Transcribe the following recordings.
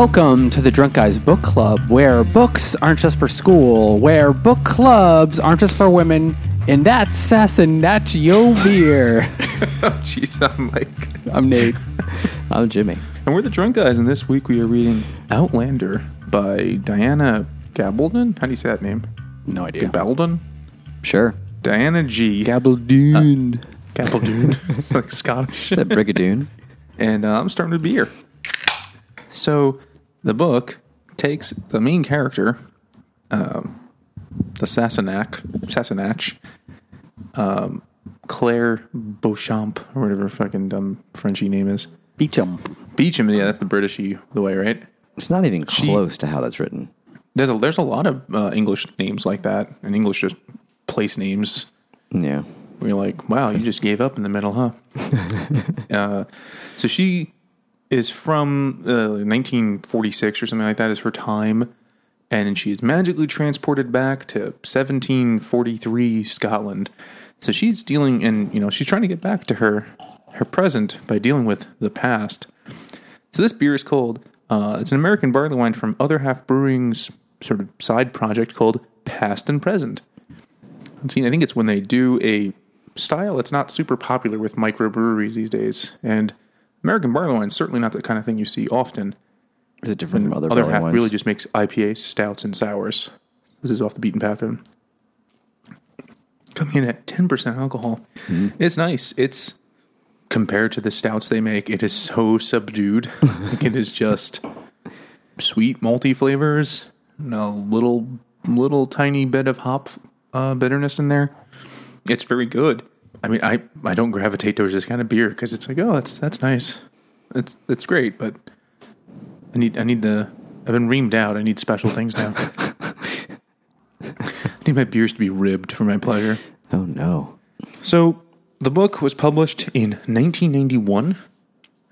Welcome to the Drunk Guys Book Club, where books aren't just for school, where book clubs aren't just for women, and that's Sassinaccio Beer. Jeez, I'm Mike. I'm Nate. I'm Jimmy. And we're the drunk guys, and this week we are reading Outlander by Diana Gabaldon. How do you say that name? No idea. Gabaldon? Sure. Diana G. Gabaldon. Gabaldon. it's like Scottish. Is that Brigadoon? And uh, I'm starting with beer. So the book takes the main character, um, the Sassenach, Sassenach, um, Claire Beauchamp, or whatever fucking dumb Frenchy name is. Beecham. Beecham, yeah, that's the Britishy the way, right? It's not even close to how that's written. There's a there's a lot of uh, English names like that, and English just place names. Yeah. Where you're like, wow, you just gave up in the middle, huh? uh, so she is from uh, 1946 or something like that. Is her time, and she is magically transported back to 1743 Scotland. So she's dealing, and you know, she's trying to get back to her her present by dealing with the past. So this beer is called. Uh, it's an American barley wine from Other Half Brewing's sort of side project called Past and Present. And see, I think it's when they do a style that's not super popular with microbreweries these days, and American barley wine is certainly not the kind of thing you see often. Is it different from other Other half wines? really just makes IPAs, stouts, and sours. This is off the beaten path. Then coming in at ten percent alcohol, Mm-hmm. it's nice. It's compared to the stouts they make, it is so subdued. like it is just sweet malty flavors, and a little little tiny bit of hop uh, bitterness in there. It's very good. I mean, I, I don't gravitate towards this kind of beer because it's like, oh, that's that's nice, it's it's great, but I need I need the I've been reamed out. I need special things now. I need my beers to be ribbed for my pleasure. oh no. So the book was published in 1991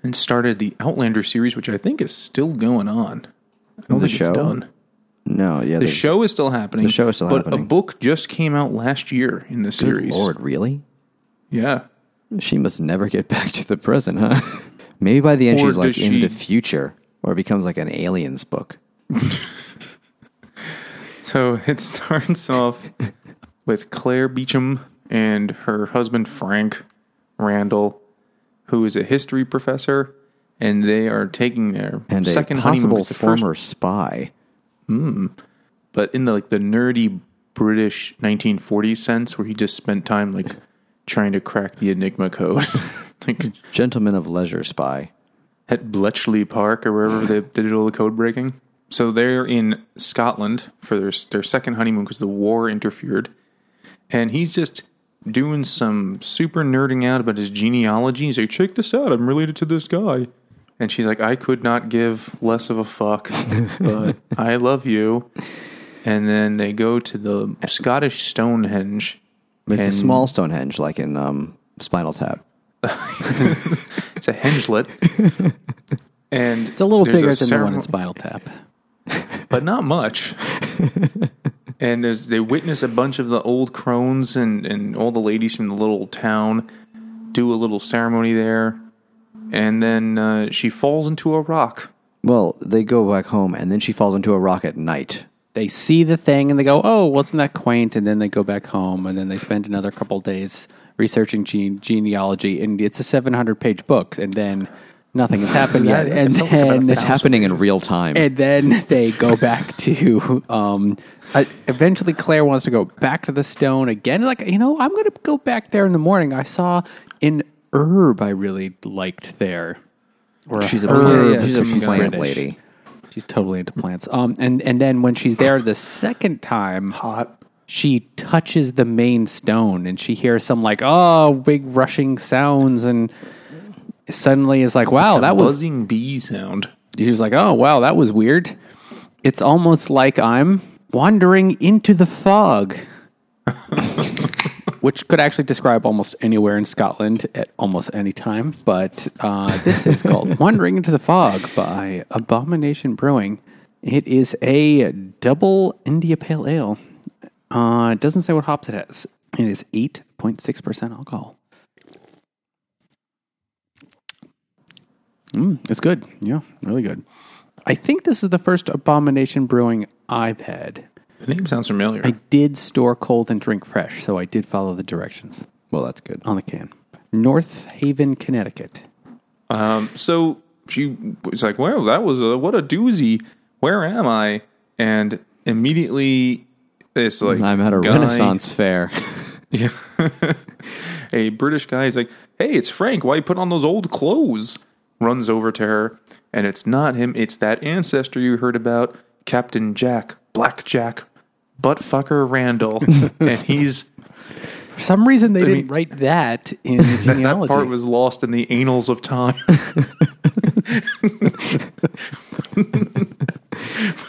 and started the Outlander series, which I think is still going on. I don't The think show? it's done. No, yeah. The show is still happening. The show is still but happening. a book just came out last year in the Good series. Lord, really? Yeah. She must never get back to the present, huh? Maybe by the end Or she's like in she- the future, or it becomes like an aliens book. So it starts off with Claire Beecham and her husband Frank Randall, who is a history professor, and they are taking their And second a honeymoon. possible the first- former spy. Hmm. but in the like the nerdy British 1940s sense, where he just spent time like trying to crack the Enigma code, like Gentleman of leisure spy. at Bletchley Park or wherever they did all the code breaking. So they're in Scotland for their their second honeymoon because the war interfered, and he's just doing some super nerding out about his genealogy. He's like, "Check this out, I'm related to this guy," and she's like, "I could not give less of a fuck, but I love you." And then they go to the Scottish Stonehenge. It's a small Stonehenge, like in um, Spinal Tap. It's a hengelet. And It's a little there's bigger than the one in Spinal Tap. but not much. and there's they witness a bunch of the old crones and, and all the ladies from the little town do a little ceremony there. And then uh, she falls into a rock. Well, they go back home, and then she falls into a rock at night. They see the thing and they go, "Oh, wasn't that quaint?" And then they go back home and then they spend another couple days researching gene- genealogy. And it's a 700-page book, and then nothing has happened yet. And then It's happening in real time. and then they go back to um uh, eventually claire wants to go back to the stone again like you know i'm gonna go back there in the morning i saw an herb i really liked there or she's a herb, plant, yeah, she's a some plant British. lady. She's totally into plants um and and then when she's there the second time Hot. she touches the main stone and she hears some like oh big rushing sounds and suddenly is like wow that was buzzing bee sound. he was like, "Oh wow, that was weird. It's almost like I'm wandering into the fog." Which could actually describe almost anywhere in Scotland at almost any time. But uh, this is called Wandering into the Fog by Abomination Brewing. It is a double India Pale Ale. Uh, it doesn't say what hops it has. It is 8.6% alcohol. Mm, it's good. Yeah, really good. I think this is the first Abomination Brewing I've had. The name sounds familiar. I did store cold and drink fresh, so I did follow the directions Well, that's good. on the can. North Haven, Connecticut. Um, so she was like, "Well, that was a what a doozy. Where am I?" And immediately, this like I'm at a guy- Renaissance fair. Yeah. a British guy is like, "Hey, it's Frank. Why you put on those old clothes?" Runs over to her, and it's not him. It's that ancestor you heard about, Captain Jack, Black Jack, buttfucker Randall, and he's For some reason, they I didn't mean- write that in the genealogy. that part was lost in the annals of time.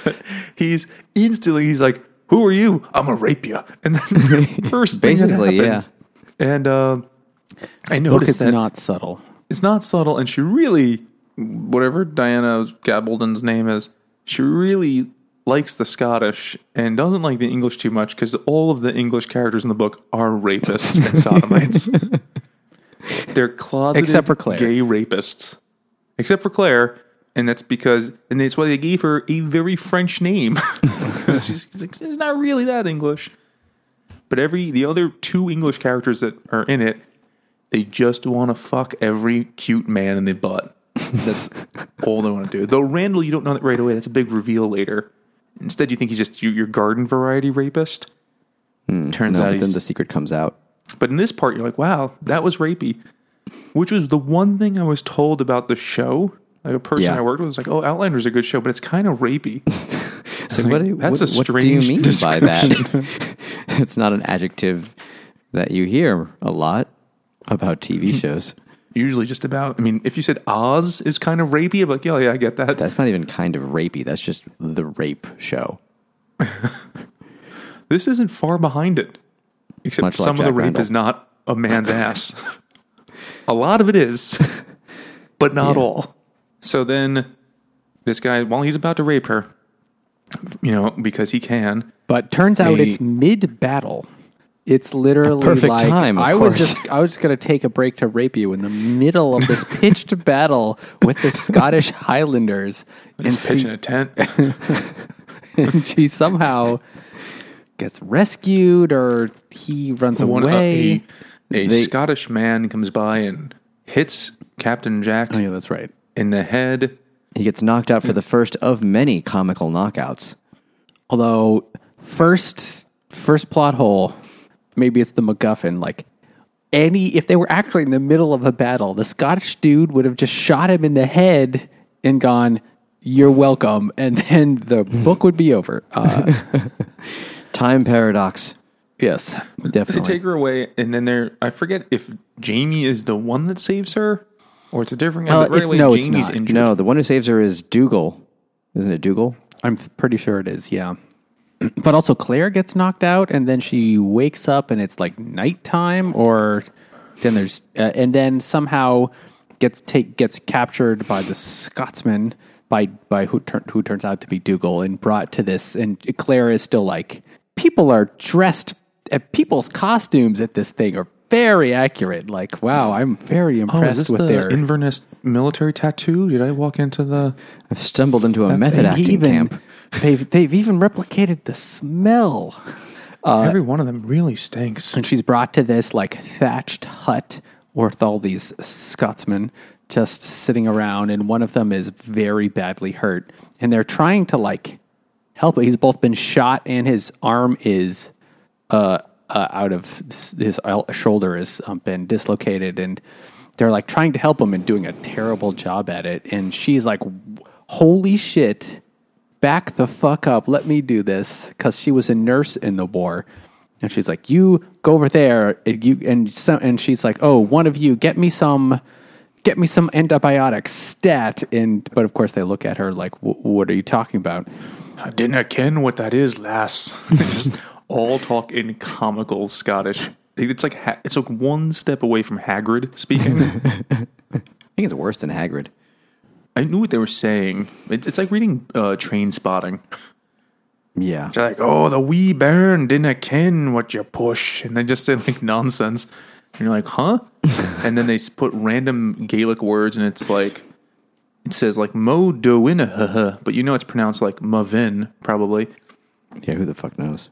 but he's instantly he's like, "Who are you? I'm gonna rape you." And that's the first Basically, happens. And uh, I noticed that not subtle. it's not subtle, and she really, whatever Diana Gabaldon's name is, she really likes the Scottish and doesn't like the English too much because all of the English characters in the book are rapists and sodomites. They're closeted Except for Claire. gay rapists, except for Claire, and that's because, and that's why they gave her a very French name. she's, she's like, it's not really that English. But every the other two English characters that are in it, they just want to fuck every cute man in the butt. That's all they want to do. Though Randall, you don't know that right away. That's a big reveal later. Instead, you think he's just your, your garden variety rapist. Hmm, Turns no, out then the secret comes out. but in this part, you're like, wow, that was rapey. Which was the one thing I was told about the show. Like a person Yeah. I worked with was like, oh, Outlander's a good show, but it's kind of rapey. So like, what, do- that's what, a what do you strange mean by that? it's not an adjective that you hear a lot about TV shows. Usually just about, I mean, if you said Oz is kind of rapey, I'm like, yeah, yeah, I get that. That's not even kind of rapey. That's just the rape show. This isn't far behind it. Except Much like some of the rape Randall. is not a man's ass. a lot of it is, but not Yeah. all. So then this guy, while he's about to rape her, you know, because he can, But turns out a- it's mid battle. It's literally perfect like time, of I was just I was just gonna take a break to rape you in the middle of this pitched battle with the Scottish Highlanders, and, he's pitching a tent. and she somehow gets rescued or he runs One, uh, away. a a They- Scottish man comes by and hits Captain Jack oh yeah, that's right. in the head. He gets knocked out for the first of many comical knockouts. Although first first plot hole, maybe it's the MacGuffin. Like any, if they were actually in the middle of a battle, the Scottish dude would have just shot him in the head and gone, "You're welcome," and then the book would be over. Uh, Time paradox. yes, They definitely. take her away, and then they're I forget if Jamie is the one that saves her, or it's a different guy. Uh, but right it's- away, no, it's Jamie's not. injured. No, the one who saves her is Dougal. Isn't it Dougal? I'm pretty sure it is. Yeah. But also, Claire gets knocked out, and then she wakes up, and it's like nighttime, or then there's, uh, and then somehow gets take gets captured by the Scotsman by by who turn, who turns out to be Dougal, and brought to this, and Claire is still like, people are dressed, uh, people's costumes at this thing are very accurate. Like, wow, I'm very Oh, impressed with the their Inverness military tattoo? Did I walk into the? I've stumbled into a method acting even, camp. They've they've even replicated the smell. Every one of them really stinks. and she's brought to this like thatched hut with all these Scotsmen just sitting around, and one of them is very badly hurt, and they're trying to like help. He's both been shot, and his arm is uh, uh out of his shoulder has um, been dislocated, and they're like trying to help him and doing a terrible job at it. And she's like, "Holy shit!" back the fuck up. Let me do this because she was a nurse in the war, and she's like, "You go over there." And you and some, and she's like, "Oh, one of you get me some, get me some antibiotics, stat." And but of course they look at her like, "Wh- "What are you talking about?" I didn't ken what that is, lass. Just all talk in comical Scottish. It's like ha- it's like one step away from Hagrid speaking. I think it's worse than Hagrid. I knew what they were saying. It, it's like reading uh, Trainspotting. Yeah. They're like, "Oh, the wee bairn didn't ken what you push," and they just say like nonsense. And you're like, "Huh?" and then they put random Gaelic words, and it's like it says like Mo Dowinahaha, but you know it's pronounced like Mavin, probably. Yeah, who the fuck knows?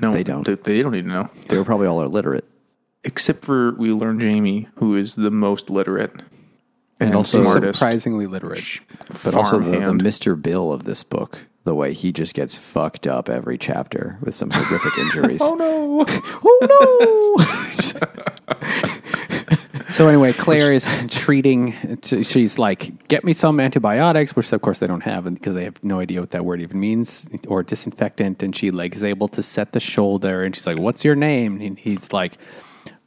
No, They don't. They, they don't even know. They were probably all illiterate. Except for we learn Jamie, who is the most literate and, also smartest. Surprisingly literate. But also the, the. Mr. Bill of this book, the way he just gets fucked up every chapter with some horrific injuries. Oh no! oh So anyway, Claire is treating. She's like, "Get me some antibiotics," which of course they don't have, because they have no idea what that word even means, or disinfectant. And she like is able to set the shoulder, and she's like, "What's your name?" And he's like,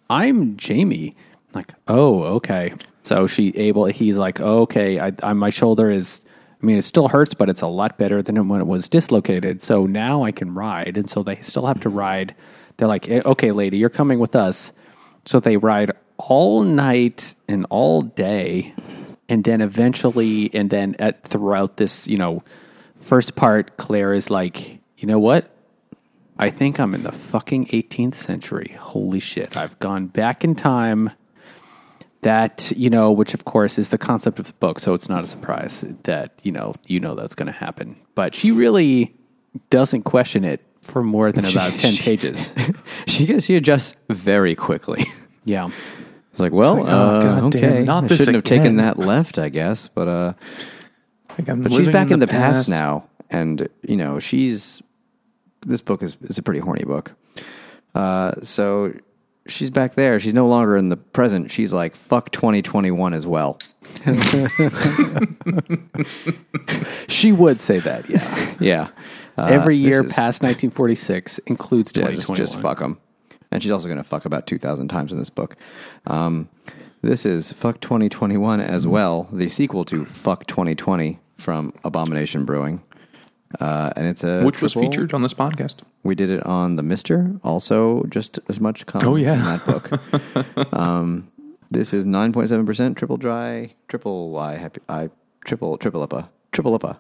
"I'm Jamie." Like, oh, okay. So she able. He's like, oh, okay. I, I my shoulder is. I mean, it still hurts, but it's a lot better than when it was dislocated. So now I can ride, and so they still have to ride. They're like, "Eh, okay, lady, you're coming with us. So they ride all night and all day, and then eventually, and then at throughout this, you know, first part, Claire is like, you know what? I think I'm in the fucking 18th century. Holy shit! I've gone back in time. That you know, which of course is the concept of the book, so it's not a surprise that you know you know that's going to happen. But she really doesn't question it for more than about ten pages. she gets she adjusts very quickly. Yeah. It's like, well, like, oh, uh, okay, not I this shouldn't have taken that left, I guess. But uh, but she's back in the, past. now, and you know she's this book is is a pretty horny book. Uh, so she's back there. She's no longer in the present. She's like fuck 2021 as well. She would say that, yeah. Yeah, uh, Every year is- past 1946 includes 2021. just, just fuck them. And she's also going to fuck about 2,000 times in this book. Um, this is Fuck 2021 as well, the sequel to Fuck 2020 from Abomination Brewing. Uh, and it's a which was featured on this podcast. We did it on the Mister, also just as much Oh, yeah. in that book. um, this is nine point seven percent triple dry, triple I happy I triple triple uppa triple uppa.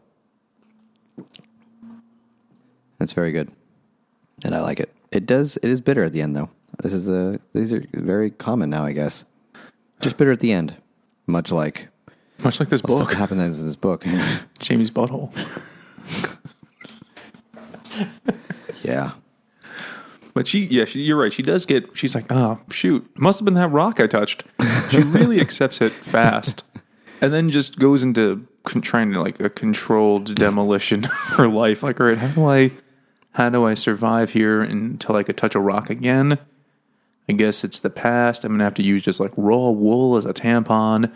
That's very good, and I like it. It does. It is bitter at the end, though. This is a. These are very common now, I guess. Just bitter at the end, much like Much like this book, happens in this book. Jamie's butthole. yeah, But she, yeah, she, you're right. She does get. She's like, oh shoot, must have been that rock I touched. She really accepts it fast, and then just goes into con- trying to like a controlled demolition of her life. Like, all right, how do I, how do I survive here until I could touch a rock again? I guess it's the past. I'm gonna have to use just like raw wool as a tampon.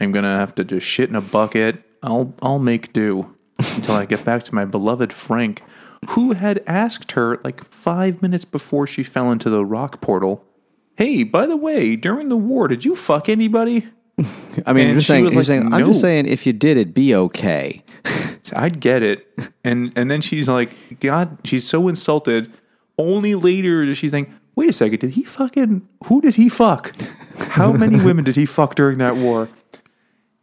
I'm gonna have to just shit in a bucket. I'll I'll make do until I get back to my beloved Frank, who had asked her like five minutes before she fell into the rock portal. Hey, by the way, during the war, did you fuck anybody? I mean, And you're just saying. like, saying. I'm just saying. If you did, it'd be okay. So I'd get it. And and then she's like, God, she's so insulted. Only later does she think, wait a second, did he fucking who did he fuck? How many women did he fuck during that war?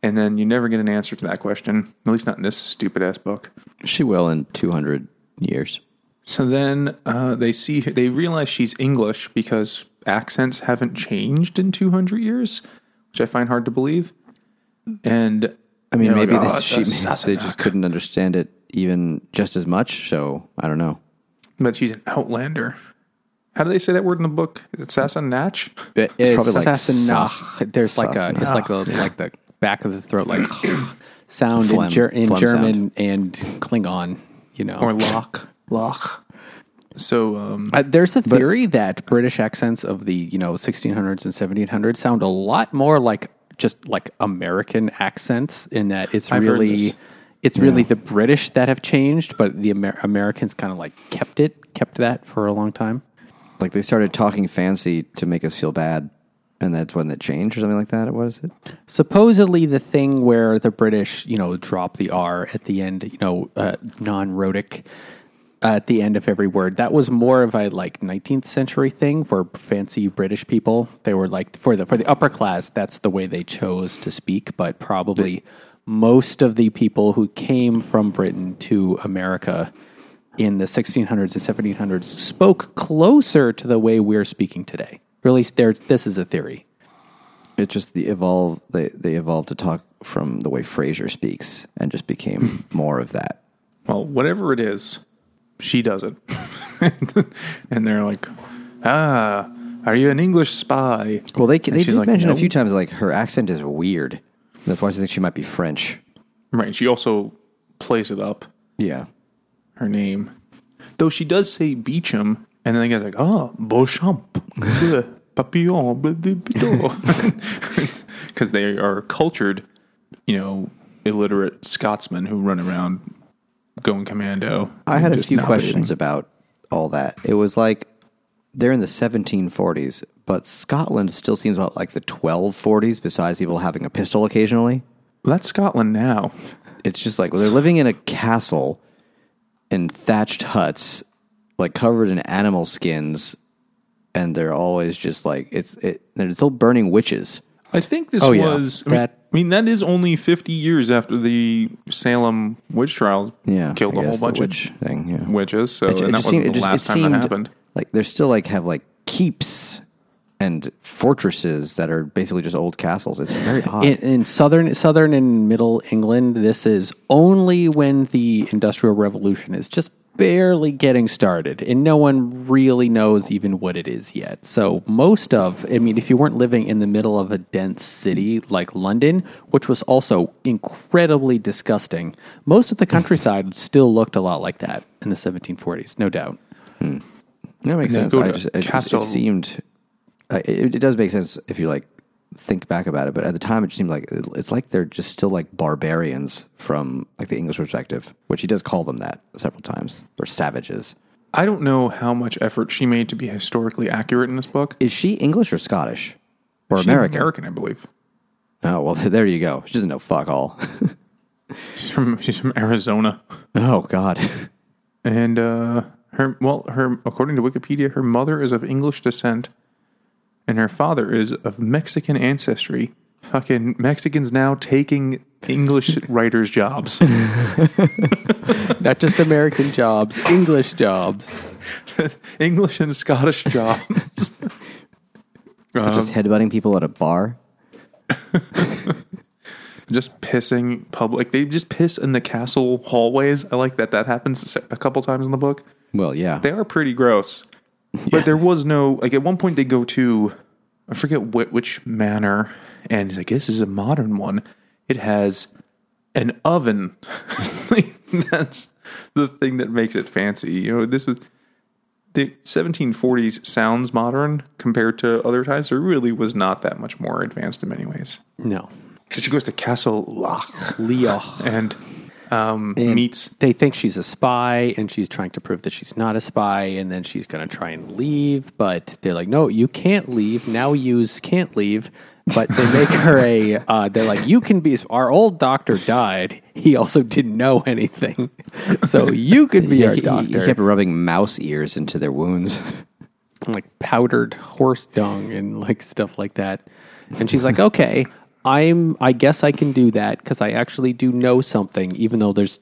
And then you never get an answer to that question. At least not in this stupid ass book. She will in 200 years. So then uh, they see they realize she's English because accents haven't changed in 200 years, which I find hard to believe. And I mean, maybe like, "Oh, this, it's she, they just couldn't understand it even just as much. So I don't know. but she's an outlander. How do they say that word in the book? Is it Sassenach? It- It's it's probably like Sassenach. Sas- There's like a, it's like the like the back of the throat, like sound Phlegm. in, ger- in German sound. and Klingon. You know, or Loch. Loch. So um, Uh, there's a theory that British accents of the you know 1600s and 1700s sound a lot more like just like American accents in that it's I've really it's really the British that have changed, but the Amer- Americans kind of like kept it, kept that for a long time. Like they started talking fancy to make us feel bad, and that's when it changed or something like that. What is it? Supposedly, the thing where the British, you know, drop the R at the end, you know, uh, non-rhotic at the end of every word. That was more of a like 19th century thing for fancy British people. They were like for the for the upper class. That's the way they chose to speak. But probably most of the people who came from Britain to America in the 1600s and 1700s spoke closer to the way we're speaking today. Really, there's this is a theory. It just the evolve. They they evolved to talk from the way Fraser speaks and just became more of that. Well, whatever it is, she does it. and they're like, ah, are you an English spy? Well, they they did like, mention a few times like her accent is weird. That's why I think she might be French. Right. She also plays it up, Yeah. her name. Though she does say Beecham, and then the guy's like, ah, Beauchamp, Papillon, because they are cultured, you know, illiterate Scotsmen who run around going commando. I had a few questions about all that. It was like they're in the 1740s, but Scotland still seems like the 1240s. Besides people having a pistol occasionally, That's Scotland now. it's just like well, they're living in a castle in thatched huts, like covered in animal skins, and they're always just like it's it. They're still burning witches. I think this Oh, yeah. was. I mean, That- I mean, that is only 50 years after the Salem witch trials Yeah, killed I a whole bunch witch of thing. Yeah. witches. So, It ju- and it that just wasn't seemed- it the just- last it time that happened. Like they're still like have like keeps and fortresses that are basically just old castles. It's very odd. In, in southern southern and middle England, this is only when the Industrial Revolution is just barely getting started, and no one really knows even what it is yet. So most of, I mean, if you weren't living in the middle of a dense city like London, which was also incredibly disgusting, most of the countryside still looked a lot like that in the 1740s, no doubt. Hmm. that makes sense. go I just, it, just- Castle- it seemed it, it does make sense if you like think back about it. But at the time, it seemed like it's like they're just still like barbarians from like the English perspective, which he does call them that several times, or savages. I don't know how much effort she made to be historically accurate in this book. Is she English or Scottish or She's American? American, I believe. Oh well, there you go. She doesn't know fuck all. She's from she's from Arizona, oh God. and uh, her well, her according to Wikipedia, her mother is of English descent, and her father is of Mexican ancestry. Fucking Mexicans now taking English writers' jobs. Not just American jobs, English jobs. English and Scottish jobs. just um, headbutting people at a bar. just pissing public. They just piss in the castle hallways. I like that. That happens a couple times in the book. Well, yeah. They are pretty gross. But there was no like at one point they go to I forget wh- which manor, and I guess this is a modern one. It has an oven. Like, That's the thing that makes it fancy. You know, this was the 1740s sounds modern compared to other times. There really was not that much more advanced in many ways. No. So she goes to Castle Leoch. and um, meets They think she's a spy, and she's trying to prove that she's not a spy, and then she's going to try and leave. But they're like, "No, you can't leave. Now use can't leave." But they make her a. Uh, they're like, "You can be." Our old doctor died. He also didn't know anything, so you could be our doctor. he kept rubbing mouse ears into their wounds. like powdered horse dung and like stuff like that. And she's like, "Okay, I'm I guess I can do that cuz I actually do know something even though there's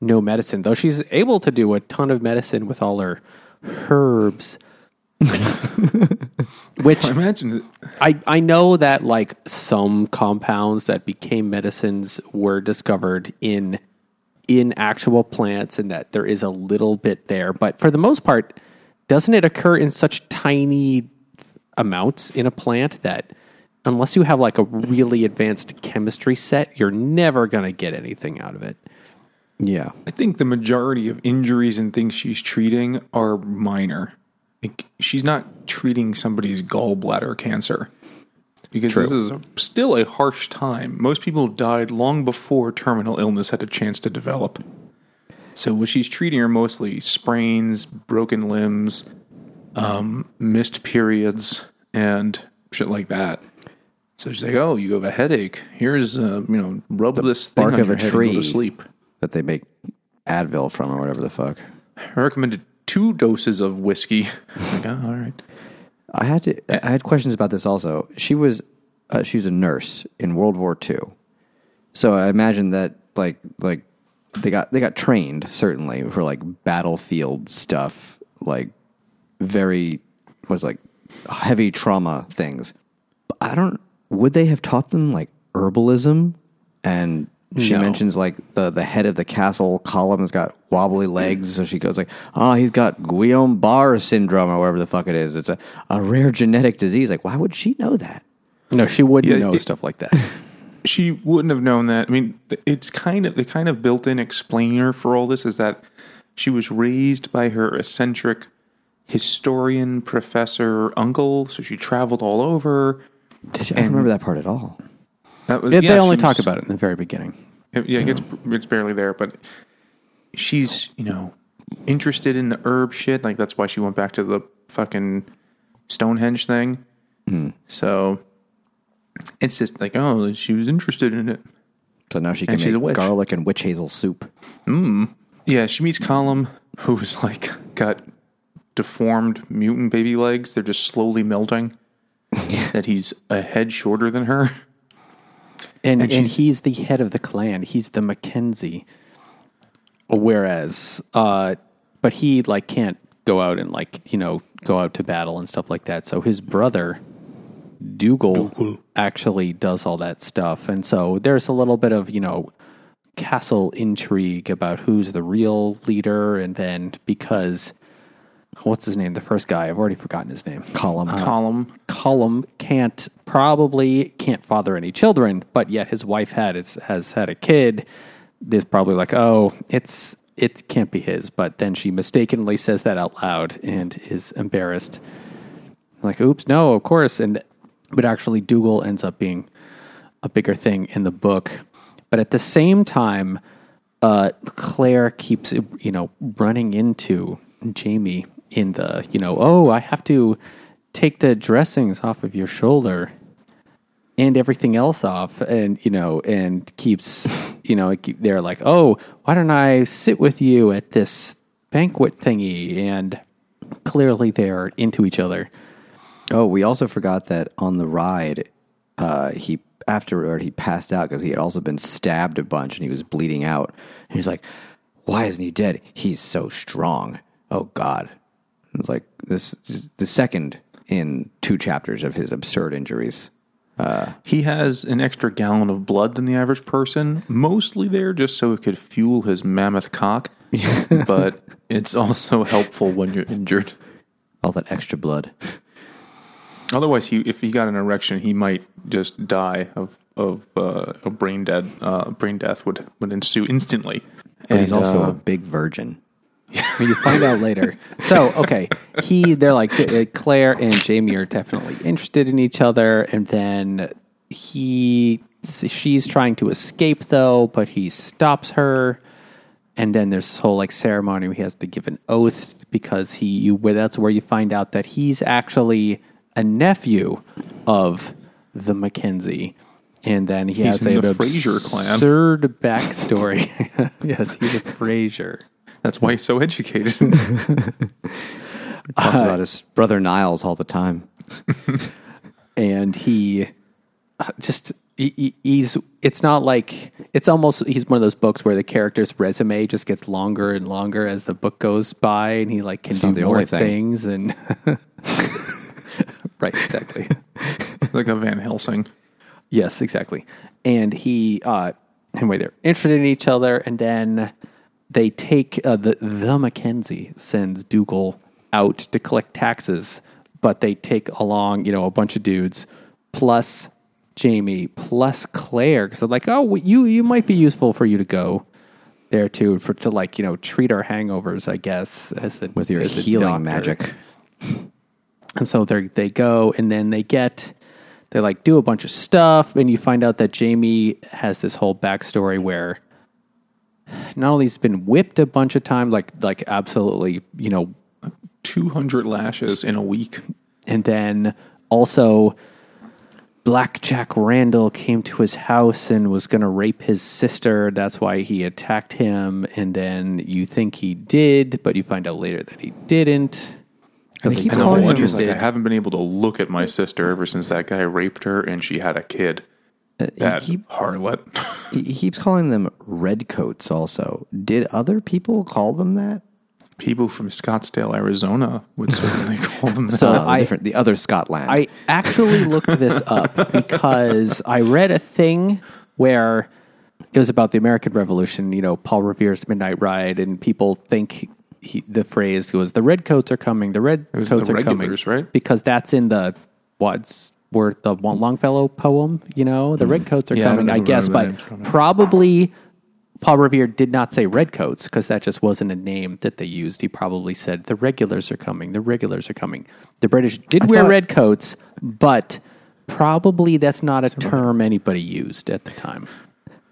no medicine. Though she's able to do a ton of medicine with all her herbs." Which I imagine I, I know that like some compounds that became medicines were discovered in in actual plants and that there is a little bit there but for the most part doesn't it occur in such tiny amounts in a plant that unless you have like a really advanced chemistry set you're never going to get anything out of it Yeah. I think the majority of injuries and things she's treating are minor. Like, she's not treating somebody's gallbladder cancer because this is a, still a harsh time. Most people died long before terminal illness had a chance to develop. So what she's treating are mostly sprains, broken limbs, um, missed periods, and shit like that. So she's like, "Oh, you have a headache. Here's, uh, you know, rub this thing bark on of your a head and go tree. to sleep." That they make Advil from or whatever the fuck. I recommended two doses of whiskey. like, oh, all right. I had to. I had questions about this also. She was, uh, she was a nurse in World War II, so I imagine that like like they got they got trained certainly for like battlefield stuff, like very was like heavy trauma things. But I don't. Would they have taught them like herbalism and she No. mentions like the the head of the castle Colum has got wobbly legs, so she goes like, "Oh, he's got Guillain Barre syndrome or whatever the fuck it is. It's a, a rare genetic disease." Like, why would she know that? No, she wouldn't Yeah, know it- stuff like that. she wouldn't have known that. I mean, th- it's kind of the kind of built-in explainer for all this is that she was raised by her eccentric historian professor uncle, so she traveled all over. Did she, I don't remember that part at all. That was Yeah, yeah, they only she talk was- about it in the very beginning. Yeah, it gets it's barely there, but she's you know interested in the herb shit. Like that's why she went back to the fucking Stonehenge thing. Hmm. So it's just like oh, she was interested in it. So now she can she's a make witch. garlic and witch hazel soup. Hmm. Yeah, she meets Colum, who's like got deformed mutant baby legs. They're just slowly melting. that he's a head shorter than her. And And and, he's the head of the clan. He's the Mackenzie. Whereas, uh, but he like can't go out and like you know go out to battle and stuff like that. So his brother Dougal, actually does all that stuff, and so there's a little bit of you know castle intrigue about who's the real leader, and then because what's his name, the first guy, I've already forgotten his name. Colum. Colum. Colum can't probably can't father any children, but yet his wife had is, has had a kid. There's probably like, oh, it's it can't be his, but then she mistakenly says that out loud and is embarrassed. Like, oops, no, of course, and but actually, Dougal ends up being a bigger thing in the book. But at the same time, uh, Claire keeps you know running into Jamie in the you know oh I have to take the dressings off of your shoulder and everything else off and you know and keeps you know they're like oh why don't I sit with you at this banquet thingy and clearly they're into each other Oh, we also forgot that on the ride, uh, he afterward he passed out because he had also been stabbed a bunch and he was bleeding out. And he's like, "Why isn't he dead? He's so strong." Oh God! It's like this is the second in two chapters of his absurd injuries. He has an extra gallon of blood than the average person, mostly there just so it could fuel his mammoth cock. but it's also helpful when you're injured. All that extra blood. Otherwise, he if he got an erection, he might just die of of uh, a brain dead uh, brain death would would ensue instantly. But he's also uh, a big virgin. You find out later. So, okay, he they're like uh, Claire and Jamie are definitely interested in each other, and then he she's trying to escape though, but he stops her. And then there's this whole like ceremony where he has to give an oath because he you where that's where you find out that he's actually a nephew of the Mackenzie. And then he He's has a Fraser clan. absurd backstory. yes, he's a Fraser. That's why he's so educated. Talks about his brother Niles all the time. and he uh, just he, he- he's it's not like it's almost he's one of those books where the character's resume just gets longer and longer as the book goes by and he like can It's not do the more only thing. things and right exactly like a Van Helsing. yes exactly and he uh anyway they're interested in each other and then they take uh, the the Mackenzie sends Dougal out to collect taxes, but they take along you know a bunch of dudes plus Jamie plus Claire because they're like, oh, you you might be useful for you to go there too for to like you know treat our hangovers, I guess, as the With your the healing doctor. magic. And so they they go and then they get they like do a bunch of stuff and you find out that Jamie has this whole backstory where not only he's been whipped a bunch of times, like like absolutely, you know, Two hundred lashes in a week. and then also Blackjack Randall came to his house and was going to rape his sister. That's why he attacked him. And then you think he did, but you find out later that he didn't. And he keeps calling the him- like, I haven't been able to look at my sister ever since that guy raped her and she had a kid. That he- harlot. He he keeps calling them redcoats also. Did other people call them that? People from Scottsdale, Arizona would certainly call them that. So Uh, I- different, the other Scotland. I actually looked this up because I read a thing where it was about the American Revolution. You know, Paul Revere's Midnight Ride, and people think he, the phrase was "the redcoats are coming." The redcoats was the are coming, right? Because that's in the what's where the Longfellow poem. You know, the mm. redcoats are Yeah, I coming. I, know guess, but name's probably Paul Revere did not say redcoats because that just wasn't a name that they used. He probably said the regulars are coming. The regulars are coming. The British did wear thought- redcoats, but probably that's not a term anybody used at the time.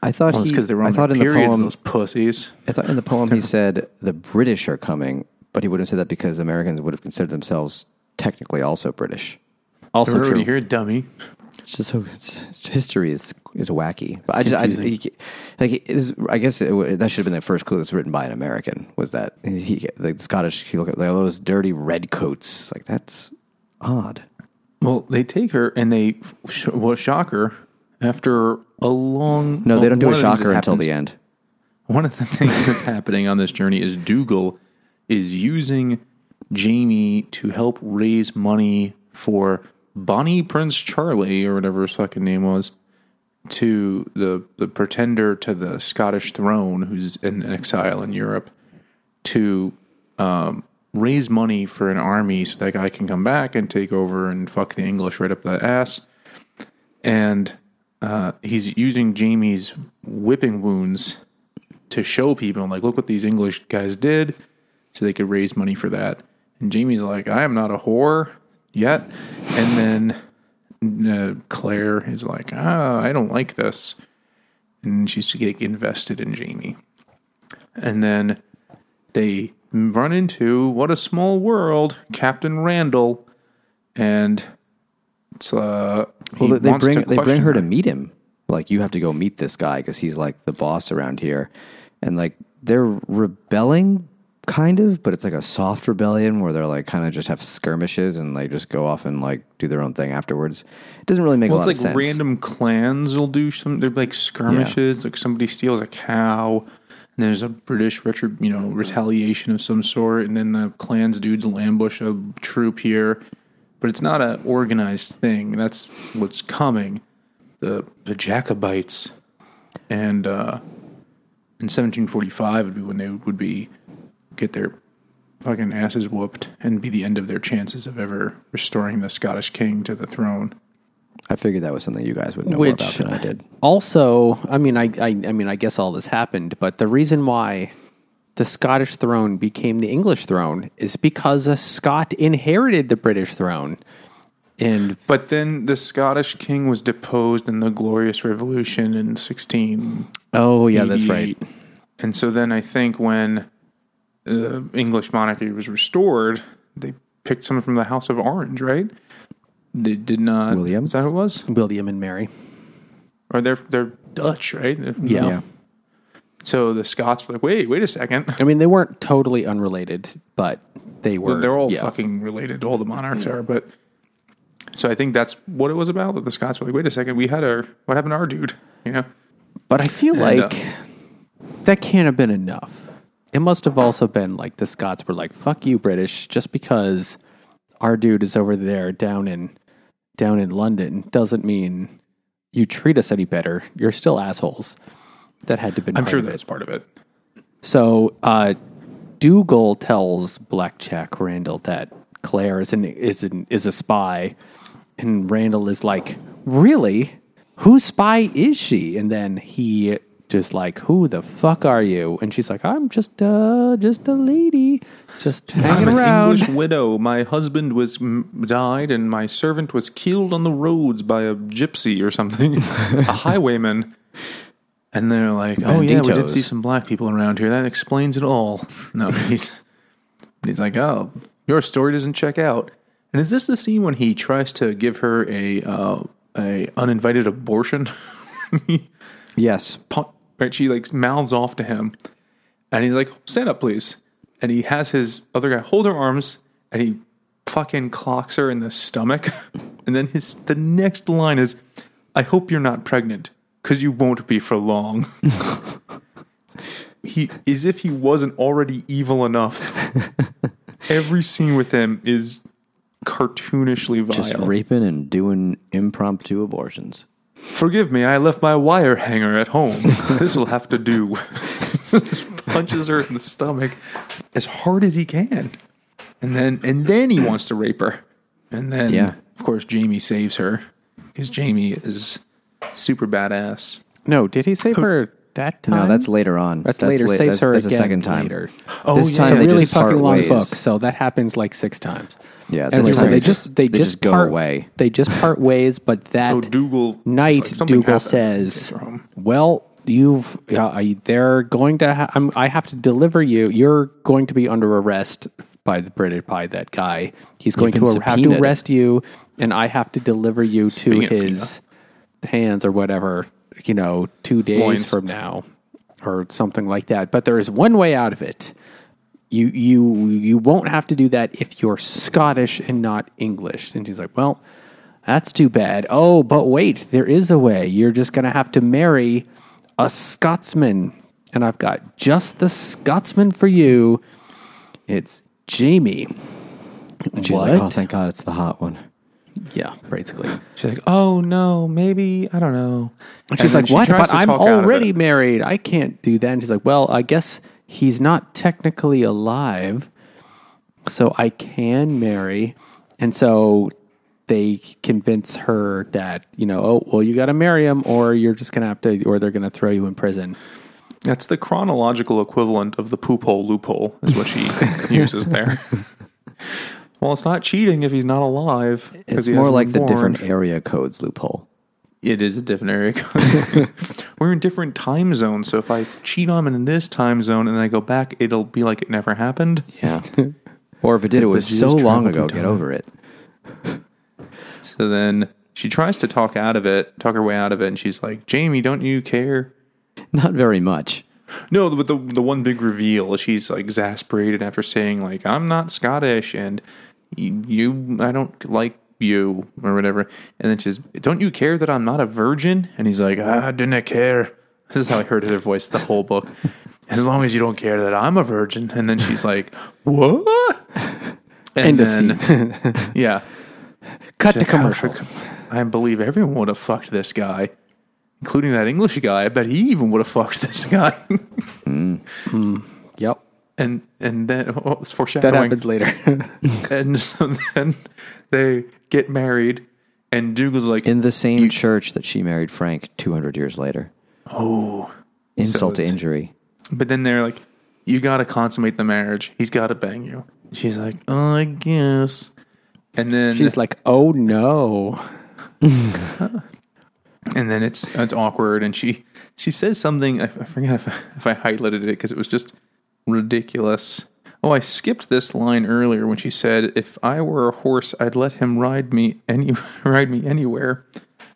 I thought Well, it's he. because they were I on thought their in the periods, poem. those pussies. I thought in the poem he said the British are coming, but he wouldn't say that because Americans would have considered themselves technically also British. Also They're already true. here, dummy. It's just so it's, history is is wacky. But I just I, he, like it is, I guess it, that should have been the first clue that's written by an American. Was that he the Scottish? He look at like, those dirty red coats. Like that's odd. Well, they take her and they sh- well, shock her after a long. No, they don't do a of the things shocker until the end. One of the things that's happening on this journey is Dougal is using Jamie to help raise money for Bonnie Prince Charlie or whatever his fucking name was to the the pretender to the Scottish throne who's in exile in Europe to um, raise money for an army so that guy can come back and take over and fuck the English right up the ass. And uh, he's using Jamie's whipping wounds to show people, like, look what these English guys did, so they could raise money for that. And Jamie's like, I am not a whore yet. And then uh, Claire is like, ah, I don't like this. And she's to get invested in Jamie. And then they run into what a small world, Captain Randall, and it's uh. Well, they- bring they bring question her to meet him. Like you have to go meet this guy because he's like the boss around here, and like they're rebelling, kind of, but it's like a soft rebellion where they're like kind of just have skirmishes and they just go off and like do their own thing afterwards. It doesn't really make Well, a lot it's like of sense. Like random clans will do some. They're like skirmishes. Like somebody steals a cow, and there's a British retri- you know retaliation of some sort, and then the clans dudes will ambush a troop here. But it's not a organized thing. That's what's coming. The the Jacobites, and uh, in 1745 would be when they would be get their fucking asses whooped and be the end of their chances of ever restoring the Scottish king to the throne. I figured that was something you guys would know more about Which than I did. also, I mean, I, I, I mean, I guess all this happened, but the reason why the Scottish throne became the English throne is because a Scot inherited the British throne, and But then the Scottish king was deposed in the Glorious Revolution in 16. oh yeah, that's right. And so then I think when the English monarchy was restored, they picked someone from the House of Orange, right? They did not. William? Is that who it was? William and Mary. Or they're they're Dutch, right? If- Yeah. Yeah. So the Scots were like, wait, wait a second. I mean, they weren't totally unrelated, but they were. They're all yeah. fucking related. To all the monarchs are, but so I think that's what it was about. That the Scots were like, wait a second, we had our what happened to our dude? You know, But I feel And, uh, like that can't have been enough. It must have also been like the Scots were like, "Fuck you, British," just because our dude is over there down in down in London doesn't mean you treat us any better. You're still assholes. That had to be. I'm sure that's part of it. So uh, Dougal tells Blackjack Randall that Claire is an, is an, is a spy, and Randall is like, "Really? Whose spy is she?" And then he just like, "Who the fuck are you?" And she's like, "I'm just uh just a lady, just hanging I'm an around." English widow. My husband was m- died, and my servant was killed on the roads by a gypsy or something, a highwayman. And they're like, "Oh yeah, we did Banditos. see some black people around here. That explains it all." No, he's he's like, "Oh, your story doesn't check out." And is this the scene when he tries to give her a uh, a uninvited abortion? Yes. Right? She like mouths off to him, and he's like, "Stand up, please." And he has his other guy hold her arms, and he fucking clocks her in the stomach. And then his the next line is, "I hope you're not pregnant, because you won't be for long." he, as if he wasn't already evil enough. Every scene with him is cartoonishly vile. Just raping and doing impromptu abortions. Forgive me, I left my wire hanger at home. this will have to do. Punches her in the stomach as hard as he can, and then and then he wants to rape her, and then Yeah. of course Jamie saves her because Jamie is super badass. No, did he save her that time? No, that's later on. That's, later. la- Saves that's, her that's again the second time. Later. Oh, this yeah. time It's a really fucking long ways. book, so that happens like six times. Yeah, Anyway, this so they they just just- they, they just, just go part, away. They just part ways, but that Oh, Dougal night, like Dougal happened. says, Take her home. "Well, you've yeah, I, they're going to. Ha- I'm, I have to deliver you. You're going to be under arrest by the British by that guy. He's going been to have to subpoenaed. arrest you, and I have to deliver you to Speaking his hands or whatever. You know, two days Loins. from now, or something like that. But there is one way out of it." You you you won't have to do that if you're Scottish and not English. And she's like, "Well, that's too bad. Oh, but wait, there is a way. You're just going to have to marry a Scotsman. And I've got just the Scotsman for you. It's Jamie. And she's what? like, "Oh, thank God, it's the hot one." yeah, basically. She's like, "Oh no, maybe I don't know." And she's then like, "What? tries But I'm talk out of already married. I can't do that." And she's like, "Well, I guess he's not technically alive, so I can marry." And so they convince her that you know, oh, well, you got to marry him, or you're just gonna have to, or they're gonna throw you in prison. That's the chronological equivalent of the poop hole loophole, is what she uses there. well, it's not cheating if he's not alive. It's he more like been the born. different area codes loophole. It is a different area. We're in different time zones, so if I cheat on him in this time zone and I go back, it'll be like it never happened. Yeah. or if it did, it was so long ago. Get over it. So then she tries to talk out of it, talk her way out of it, and she's like, "Jamie, don't you care?" Not very much. No, but the the one big reveal, she's like exasperated after saying like I'm not Scottish and you, you I don't like you or whatever, and then she says, "Don't you care that I'm not a virgin?" And he's like, ah, "I didn't care." This is how I heard her voice the whole book. As long as you don't care that I'm a virgin, and then she's like, "What?" And End of then, scene. yeah, Cut to like, ah, commercial. I believe everyone would have fucked this guy, including that English guy. I bet he even would have fucked this guy. Yep, mm, hmm. And and then oh, it's that foreshadowing. happens later. And so then they get married, and Dougal's like, In the same church that she married Frank 200 years later. "Oh." Insult to injury. But then they're like, "You got to consummate the marriage. He's got to bang you." She's like, oh, "I guess." And then She's like, "Oh no." and then it's it's awkward and she she says something i, I forget if, if i highlighted it because it was just ridiculous oh i skipped this line earlier when she said if i were a horse i'd let him ride me any ride me anywhere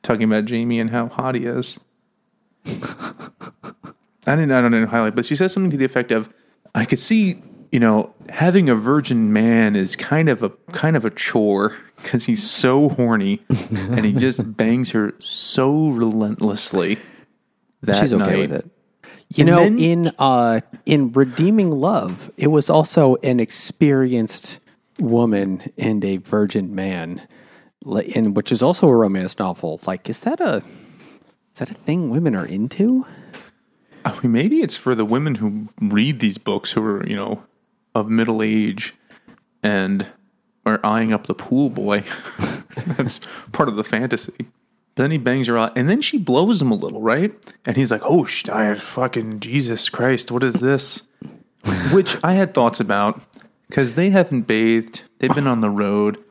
talking about jamie and how hot he is i didn't i don't know highlight but she says something to the effect of i could see you know having a virgin man is kind of a kind of a chore because he's so horny and he just bangs her so relentlessly that She's okay night. with it. You And know, then- in uh, in redeeming love, it was also an experienced woman and a virgin man, Li- in which is also a romance novel. Like, is that a is that a thing women are into? I mean, maybe it's for the women who read these books who are, you know, of middle age and are eyeing up the pool boy. That's part of the fantasy. Then he bangs her out, and then she blows him a little, right? And he's like, "Oh, sh- I fucking Jesus Christ, what is this?" Which I had thoughts about because they haven't bathed. They've been on the road.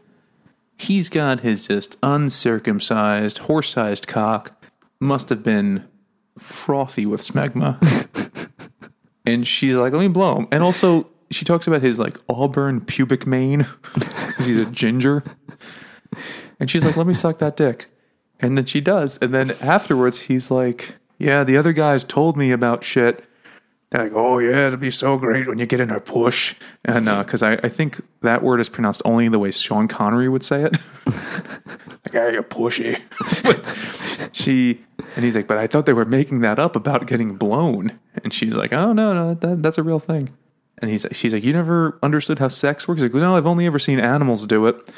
He's got his just uncircumcised, horse-sized cock. Must have been frothy with smegma. and she's like, let me blow him. And also, she talks about his like auburn pubic mane because he's a ginger. And she's like, let me suck that dick. And then she does. And then afterwards, he's like, yeah, the other guys told me about shit. They're like, oh, yeah, it'll be so great when you get in her push. And because I, I think that word is pronounced only the way Sean Connery would say it. like, ah, you're pushy. She, and he's like, but I thought they were making that up about getting blown. And she's like, oh, no, no, that, that's a real thing. And he's, she's like, you never understood how sex works? He's like, no, I've only ever seen animals do it.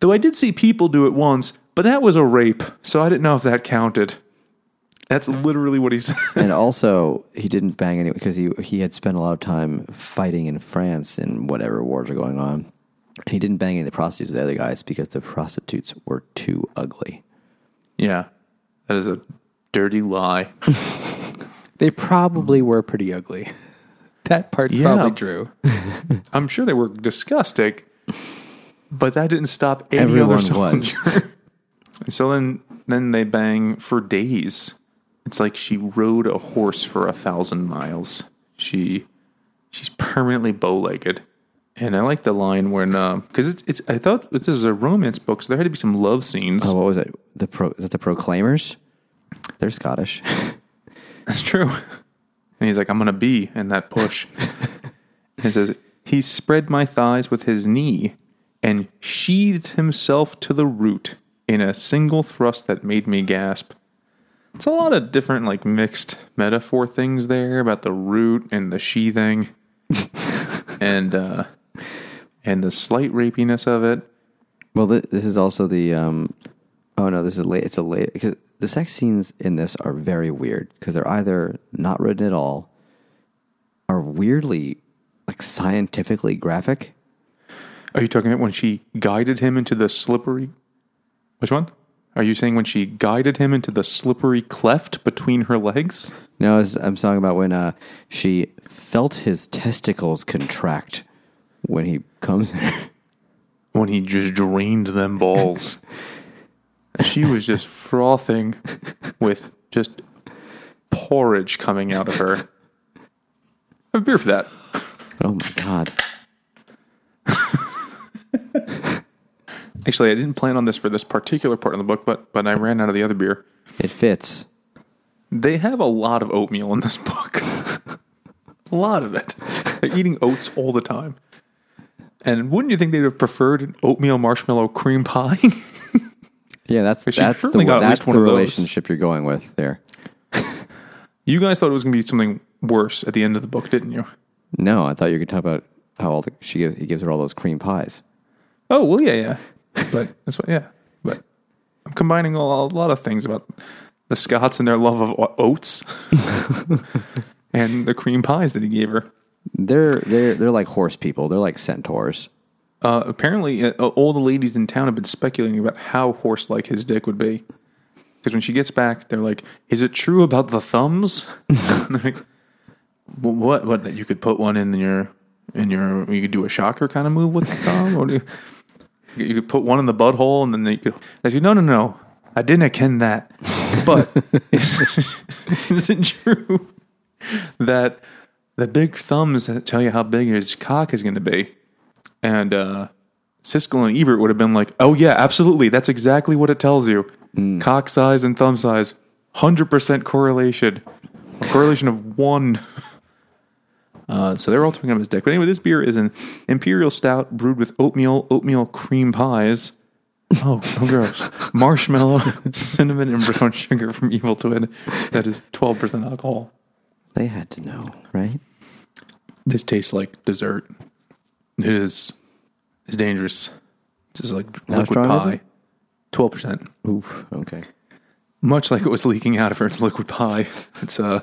Though I did see people do it once, but that was a rape, so I didn't know if that counted. That's literally what he said. and also, he didn't bang anyone because he he had spent a lot of time fighting in France in whatever wars are going on. And he didn't bang any of the prostitutes, the other guys, because the prostitutes were too ugly. Yeah, that is a dirty lie. They probably were pretty ugly. That part's Yeah. probably true. I'm sure they were disgusting, but that didn't stop any Everyone other was. So then, then they bang for days. It's like she rode a horse for a thousand miles. She, she's permanently bow-legged, and I like the line when uh, because it's it's. I thought this is a romance book, so there had to be some love scenes. Oh, what was it? The pro is it the Proclaimers? They're Scottish. That's true. And he's like, I'm going to be in that push. and says, He spread my thighs with his knee and sheathed himself to the root in a single thrust that made me gasp. It's a lot of different, like, mixed metaphor things there about the root and the sheathing and, uh, and the slight rapiness of it. Well, th- this is also the. Um, oh no, this is late. It's a late because the sex scenes in this are very weird because they're either not written at all, are weirdly like scientifically graphic. Are you talking about when she guided him into the slippery? Which one? Are you saying when she guided him into the slippery cleft between her legs? No, I was, I'm talking about when uh, she felt his testicles contract when he comes. When he just drained them balls. she was just frothing with just porridge coming out of her. Have a beer for that. oh my god! Actually, I didn't plan on this for this particular part of the book, but but I ran out of the other beer. It fits. They have a lot of oatmeal in this book. a lot of it. They're eating oats all the time. And wouldn't you think they'd have preferred an oatmeal marshmallow cream pie? Yeah, that's that's the that's the one of those. relationship you're going with there. you guys thought it was going to be something worse at the end of the book, didn't you? No, I thought you could talk about how all the, she gives he gives her all those cream pies. Oh well, yeah, yeah. But that's what, yeah. But I'm combining a lot, of things about the Scots and their love of oats, and the cream pies that he gave her. They're they're they're like horse people. They're like centaurs. Uh, apparently, uh, all the ladies in town have been speculating about how horse-like his dick would be. Because when she gets back, they're like, "Is it true about the thumbs?" Like, "Well, what? What? That you could put one in your in your you could do a shocker kind of move with the thumb, or do you, could put one in the butthole, and then you could." I said, "No, no, no, I didn't ken that." But is it true that the big thumbs tell you how big his cock is going to be? And uh, Siskel and Ebert would have been like, "Oh yeah, absolutely. That's exactly what it tells you. Cock size and thumb size, hundred percent correlation, a correlation of one." Uh, so they're all talking about his dick. But anyway, this beer is an imperial stout brewed with oatmeal, oatmeal cream pies. Oh, oh gross! Marshmallow, cinnamon, and brown sugar from Evil Twin. That is twelve percent alcohol. They had to know, right? This tastes like dessert. It is. It's dangerous. This is like How liquid pie. Twelve percent. Oof. Okay. Much like it was leaking out of her, it's liquid pie. It's uh.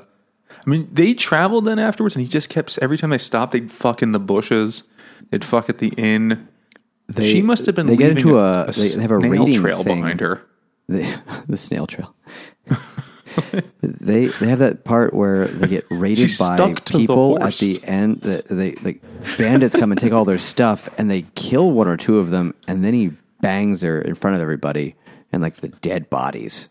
I mean, they traveled then afterwards, and he just kept every time they stopped, they'd fuck in the bushes. They'd fuck at the inn. They- she must have been. they get into a, a- they have a snail rating trail thing. behind her. The the snail trail. they they have that part where they get raided She's by to the people at the end. The, they like bandits come and take all their stuff, and they kill one or two of them, and then he bangs her in front of everybody, and like the dead bodies.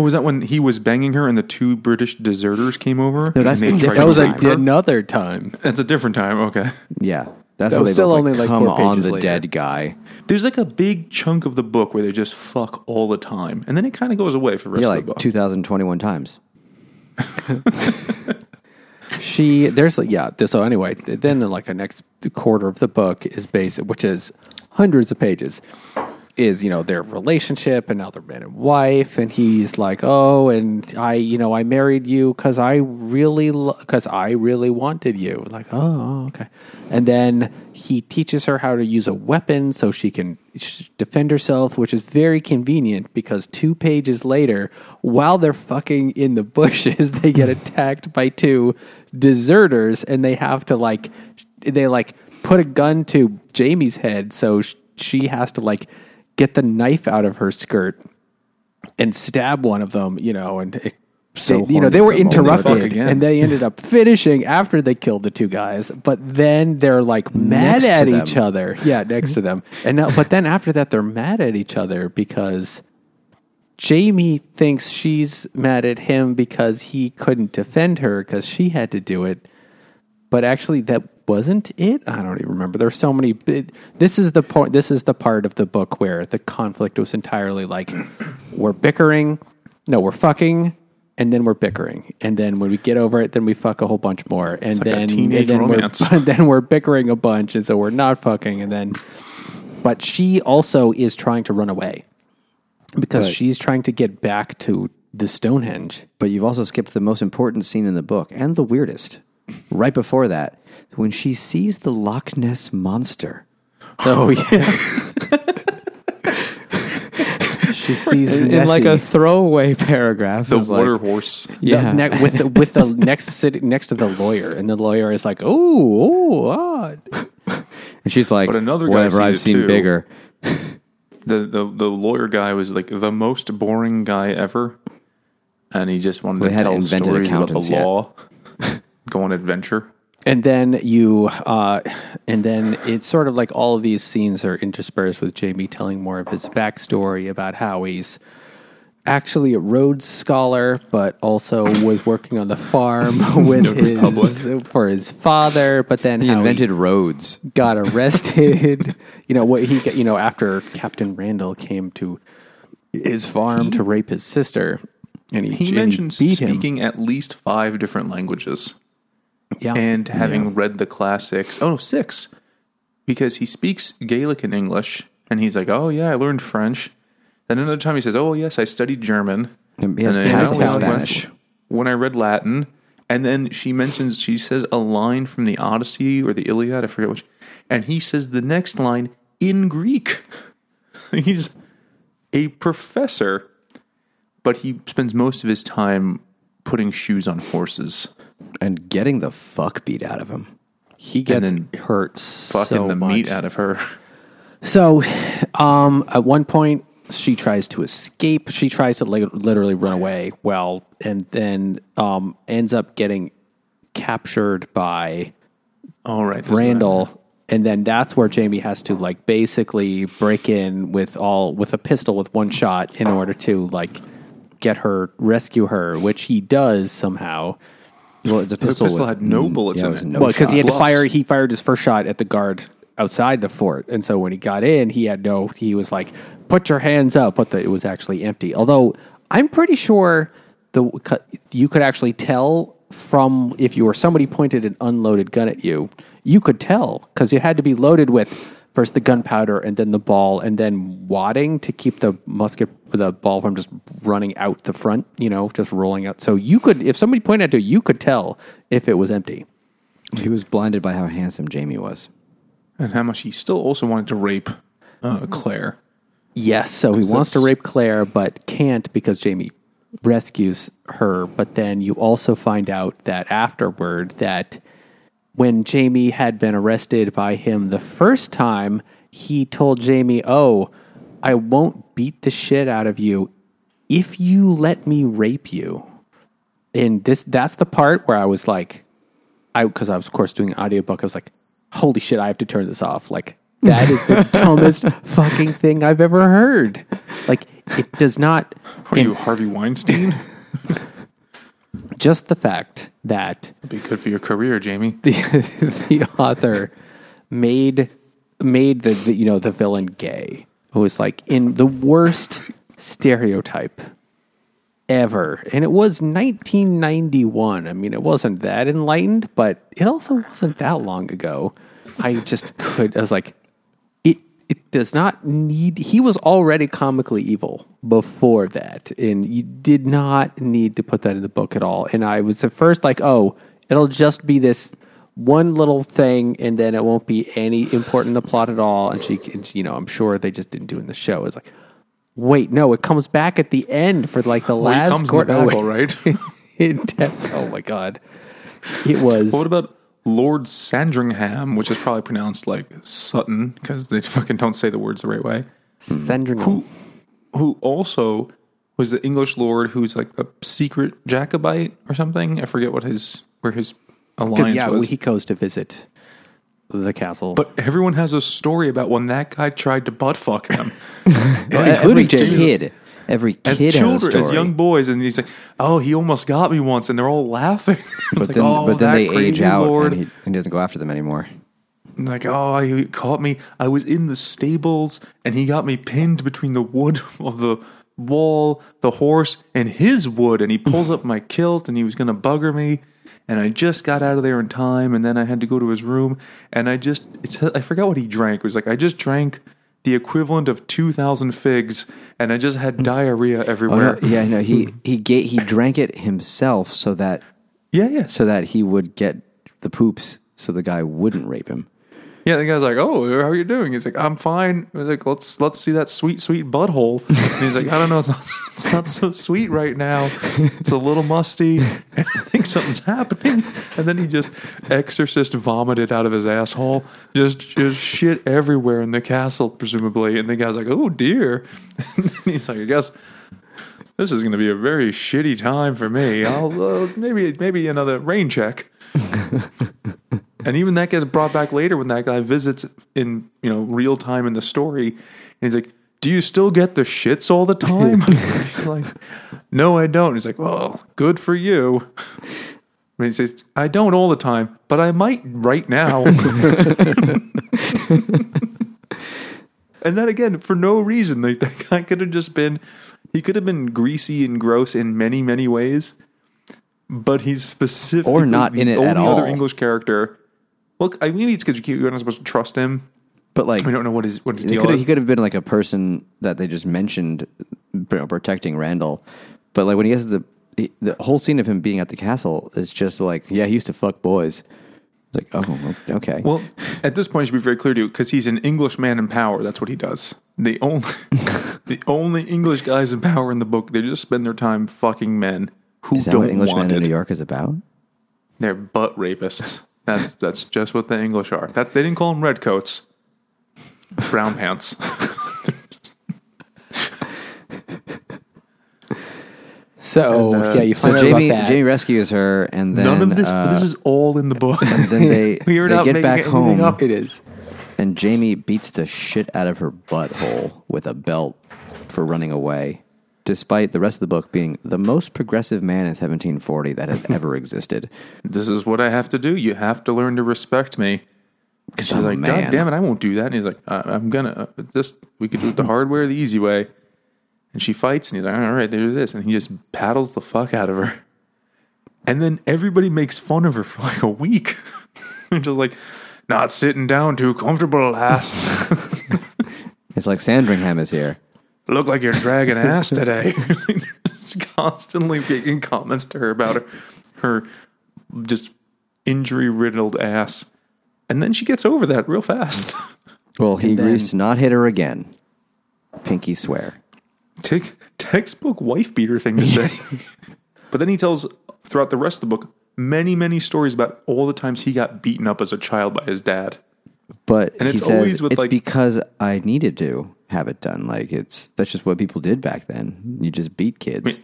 Oh, was that when he was banging her and the two British deserters came over? No, that's and the they tried different That was time. like rape her? another time. That's a different time. Okay. Yeah, that's That where was they still both, only, like, come four on pages the later. dead guy. There's like a big chunk of the book where they just fuck all the time, and then it kind of goes away for the rest Yeah, of like the book. 2021 times. She there's like yeah. So anyway, then the, like the next quarter of the book is based, which is hundreds of pages, is you know their relationship and now they're man and wife and he's like oh and i you know i married you because i really because i really wanted you. Like oh okay. And then he teaches her how to use a weapon so she can sh- defend herself which is very convenient because two pages later while they're fucking in the bushes they get attacked by two deserters and they have to like they like put a gun to jamie's head so sh- she has to like get the knife out of her skirt and stab one of them, you know, and it, So they, you know they were for a moment. Fuck interrupted, again. and they ended up finishing after they killed the two guys. But then they're like mad Next at each other, yeah, next to them. And now, but then after that, they're mad at each other because Jamie thinks she's mad at him because he couldn't defend her because she had to do it but actually that wasn't it i don't even remember there's so many bit- this is the point this is the part of the book where the conflict was entirely like we're bickering no we're fucking and then we're bickering and then when we get over it then we fuck a whole bunch more and like a then teenage and then romance. we're then we're bickering a bunch and so we're not fucking and then but she also is trying to run away because Right. she's trying to get back to the stonehenge But you've also skipped the most important scene in the book and the weirdest. Right before that, when she sees the Loch Ness monster. oh yeah she sees it In, like a throwaway paragraph. The it was like- water horse. yeah. The ne- with the, with the next sit- next to the lawyer, and the lawyer is like, "Oh, oh, odd." and she's like, But another guy whatever I've seen too. bigger. The, the the lawyer guy was like the most boring guy ever, and he just wanted They to tell invented stories about the yet. law, go on adventure. And then you, uh, and then it's sort of like all of these scenes are interspersed with Jamie telling more of his backstory about how he's actually a Rhodes scholar, but also was working on the farm with his for his father. But then He how invented roads. got arrested. you know what he got- you know after Captain Randall came to his farm to rape his sister, and he, He mentions beat him. speaking at least five different languages Yeah, and having read the classics. oh, six, because he speaks Gaelic and English, and he's like, "Oh yeah, I learned French." Then another time he says, "Oh yes, I studied German." And he has then, past "Oh, tense Spanish. When I read Latin, and then she mentions she says a line from the Odyssey or the Iliad, I forget which, and he says the next line in Greek. He's a professor, but he spends most of his time putting shoes on horses, and getting the fuck beat out of him. he gets hurt fucking so the much. meat out of her. So, um, at one point, she tries to escape. She tries to li- literally run away. Well, and then um, ends up getting captured by All right, Randall, and then that's where Jamie has to like basically break in with all with a pistol with one shot in order to like get her rescue her, which he does somehow. Well, it's a pistol. pistol with- had no bullets yeah, in was it. no well, because he had to fire. He fired his first shot at the guard outside the fort, and so when he got in, he had no. He was like, "Put your hands up," but the, it was actually empty. Although I'm pretty sure the you could actually tell from if you were somebody pointed an unloaded gun at you, you could tell because it had to be loaded with first the gunpowder and then the ball and then wadding to keep the musket the ball from just running out the front, you know, just rolling out. So you could if somebody pointed at you, you could tell if it was empty. He was blinded by how handsome Jamie was. and how much he still also wanted to rape uh, Claire. Yes, so he wants to rape Claire, but can't because Jamie rescues her. But then you also find out that afterward that when Jamie had been arrested by him the first time, he told Jamie, "Oh, I won't beat the shit out of you if you let me rape you." And this that's the part where I was like I because I was of course doing an audiobook, I was like, holy shit, I have to turn this off. Like that is the dumbest fucking thing I've ever heard. Like it does not Are you Harvey Weinstein? just the fact that Be good for your career, Jamie. the the author made made the, the you know the villain gay who was like in the worst stereotype ever. And it was 1991 i mean it wasn't that enlightened but it also wasn't that long ago. I just could i was like it does not need. He was already comically evil before that, and you did not need to put that in the book at all. And I was at first like, oh, it'll just be this one little thing, and then it won't be any important in the plot at all. And she, and, you know, I'm sure they just didn't do it in the show. It's like, wait, no, it comes back at the end for like the Well, last comes in the battle, right? It oh my god, it was. what about Lord Sandringham, which is probably pronounced like Sutton because they fucking don't say the words the right way? Sandringham. Who, who also was the English lord who's like a secret Jacobite or something? I forget what his where his alliance yeah, was. he goes to visit the castle. but everyone has a story about when that guy tried to butt fuck them. Every kid, as has a children, story. as young boys, and he's like, "Oh, he almost got me once," and they're all laughing. But like, then, "Oh, but then they age out, Lord. and he, he doesn't go after them anymore. And like, oh, he caught me. I was in the stables, and he got me pinned between the wood of the wall, the horse, and his wood. And he pulls up my kilt, and he was going to bugger me. And I just got out of there in time, and then I had to go to his room, and I just, it's, I forgot what he drank. It was like, I just drank the equivalent of 2,000 figs, and I just had diarrhea Oh, no, everywhere. yeah, no, he hmm. he ga- he drank it himself so that yeah, yeah. so that he would get the poops, so the guy wouldn't rape him. Yeah, the guy's like, "Oh, how are you doing?" He's like, "I'm fine." He's like, "Let's let's see that sweet sweet butthole." And he's like, "I don't know, it's not it's not so sweet right now. It's a little musty. I think something's happening." And then he just exorcist vomited out of his asshole, just just shit everywhere in the castle, presumably. And the guy's like, "Oh dear." And he's like, "I guess." This is going to be a very shitty time for me. I'll uh, maybe maybe another rain check. And even that gets brought back later when that guy visits in you know real time in the story, and he's like, "Do you still get the shits all the time?" he's like, "No, I don't." He's like, "Well, good for you." And he says, "I don't all the time, but I might right now." and then again, for no reason, like that guy could have just been, he could have been greasy and gross in many many ways. But he's specifically Or not in it only at other. English character. Well, I mean, it's because you're not supposed to trust him. But like, We don't know what his what his he deal could is. he could have been like a person that they just mentioned you know, protecting Randall, but like when he has the he- the whole scene of him being at the castle is just like, yeah, he used to fuck boys. It's like, oh, okay. Well, at this point, it should be very clear to you because he's an English man in power. That's what he does. The only the only English guys in power in the book, they just spend their time fucking men who is that don't what Englishman want in it. New York is about? They're butt rapists. That's that's just what the English are. That they didn't call them redcoats, brown pants. so And, uh, yeah, you So find out Jamie about that. Jamie rescues her, and then None of this. uh, this is all in the book. And then they We are they not get making back anything home, up. it is. and Jamie beats the shit out of her butthole with a belt for running away, despite the rest of the book being the most progressive man in 1740 that has ever existed. this is what I have to do. You have to learn to respect me. She's I'm like, man. God damn it, I won't do that. And he's like, uh, I'm gonna uh, just we could do it the hard way or the easy way. And she fights, and he's like, all right, there's this, and he just paddles the fuck out of her. And then everybody makes fun of her for like a week. Just like, not sitting down too comfortable, ass. It's like Sandringham is here. Look like you're dragging ass today. just constantly making comments to her about her, her just injury riddled ass. And then she gets over that real fast. Well, he And agrees to not hit her again. Pinky swear. Take textbook wife beater thing to say. but then he tells throughout the rest of the book many, many stories about all the times he got beaten up as a child by his dad. But And he it's says always with, it's like- because I needed to have it done. Like it's that's just what people did back then. You just beat kids.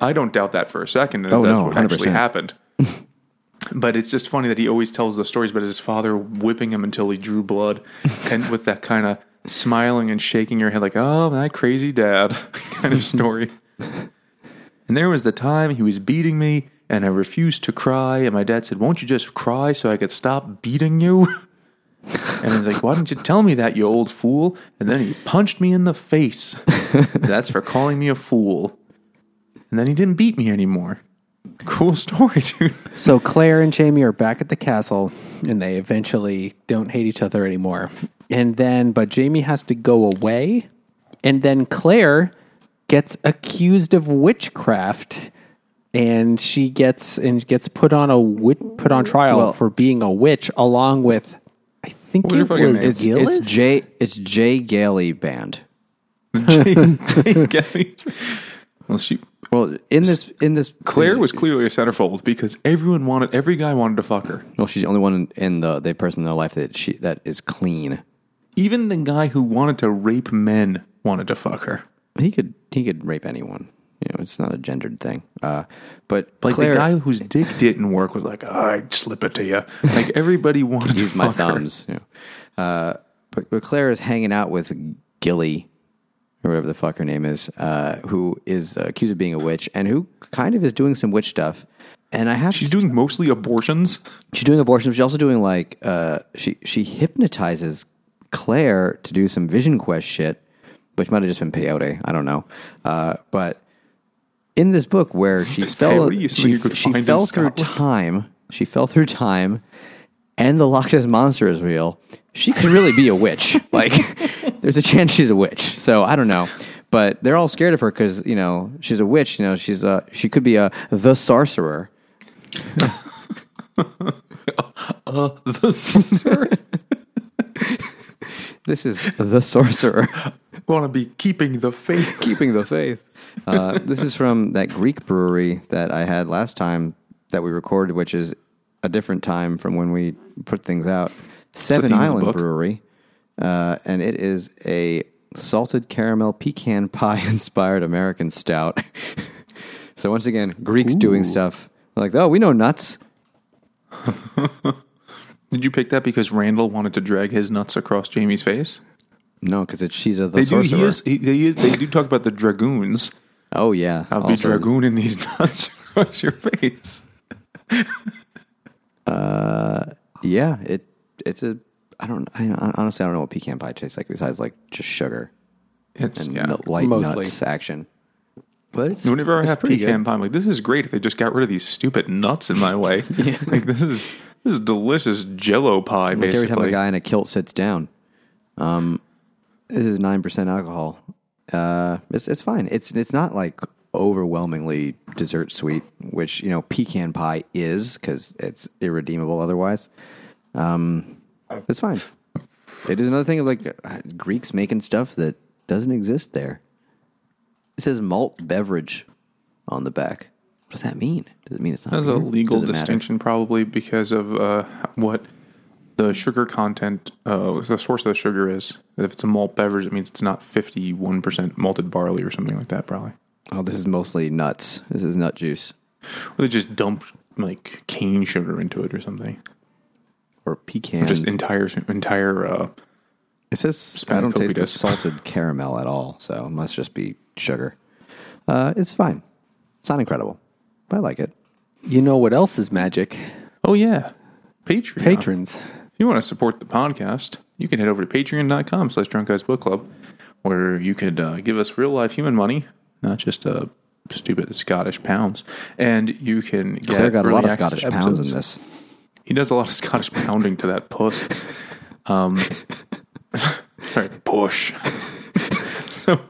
I don't doubt that for a second. That Oh, that's no, what actually 100%. happened. but it's just funny that he always tells the stories about his father whipping him until he drew blood, and with that kind of smiling and shaking your head like, "Oh, my crazy dad," kind of story. and there was the time he was beating me, and I refused to cry, and my dad said, "Won't you just cry so I could stop beating you?" And he's like, Why didn't you tell me that, you old fool? And then he punched me in the face. That's for calling me a fool. And then he didn't beat me anymore. Cool story, dude. So Claire and Jamie are back at the castle, and they eventually don't hate each other anymore. and then but Jamie has to go away, and then Claire gets accused of witchcraft, and she gets and gets put on a wit, put on trial Well- for being a witch, along with I think What was her it fucking was name? It's, Geillis? it's Jay. It's Jay Gailey band. well, she Well, in this in this Claire was clearly a centerfold because everyone wanted, every guy wanted to fuck her. Well, she's the only one in, in the the person in their life that she that is clean. Even the guy who wanted to rape men wanted to fuck her. He could he could rape anyone. You know, it's not a gendered thing. Uh, but Like Claire, the guy whose dick didn't work was like, oh, I'd slip it to you. Like everybody wanted to use my thumbs. You know. uh, but, but Claire is hanging out with Gilly, or whatever the fuck her name is, uh, who is uh, accused of being a witch and who kind of is doing some witch stuff. And I have She's doing mostly abortions. she's doing abortions. But she's also doing like uh, she she hypnotizes Claire to do some Vision Quest shit, which might have just been peyote. I don't know. Uh, but in this book, where she fell, she, she fell through time. She fell through time, and the Loch Ness monster is real. She could really be a witch. Like, there's a chance she's a witch. So I don't know. But they're all scared of her because you know she's a witch. You know she's a she could be a the sorcerer. Uh, the sorcerer This is the sorcerer. want to be keeping the faith. keeping the faith. Uh, this is from that Greek brewery that I had last time that we recorded, which is a different time from when we put things out. Seven theme of the Island. Brewery, uh, and it is a salted caramel pecan pie inspired American stout. so once again, Greeks doing stuff like, oh, we know nuts. Did you pick that because Randall wanted to drag his nuts across Jamie's face? No, because it's she's a the They do. sorcerer. He is. He, they, they do talk about the dragoons. Oh yeah, I'll be Also- dragooning these nuts across your face. Uh, yeah, it it's a. I don't. I honestly I don't know what pecan pie tastes like besides like just sugar. It's and yeah. nut- light Mostly. nuts action. But it's, Whenever I it's have pretty pecan good. pie, I'm like, this is great. If they just got rid of these stupid nuts in my way, like this is this is delicious Jello pie. Like basically, every time a guy in a kilt sits down, um, this is nine percent alcohol. Uh, it's it's fine. It's it's not like overwhelmingly dessert sweet, which you know pecan pie is because it's irredeemable otherwise. Um, it's fine. It is another thing of like uh, Greeks making stuff that doesn't exist there. It says malt beverage on the back. What does that mean? Does it mean it's not? That's a legal it matter? distinction, probably because of uh, what the sugar content, uh, the source of the sugar is. If it's a malt beverage, it means it's not 51% malted barley or something like that, probably. Oh, this is mostly nuts. This is nut juice Or they just dump like cane sugar into it or something. or pecan. Just entire, entire, uh, It says I don't taste the salted caramel at all, so it must just be sugar. Uh, it's fine. It's not incredible, but I like it. You know what else is magic? oh yeah, Patreon. Patrons. If you want to support the podcast, you can head over to patreon.com slash drunk guys book club, where you could uh, give us real life human money, not just uh, stupid Scottish pounds. And you can get Claire got a lot of Scottish to pounds in this. He does a lot of Scottish pounding to that puss. Um, sorry, push. so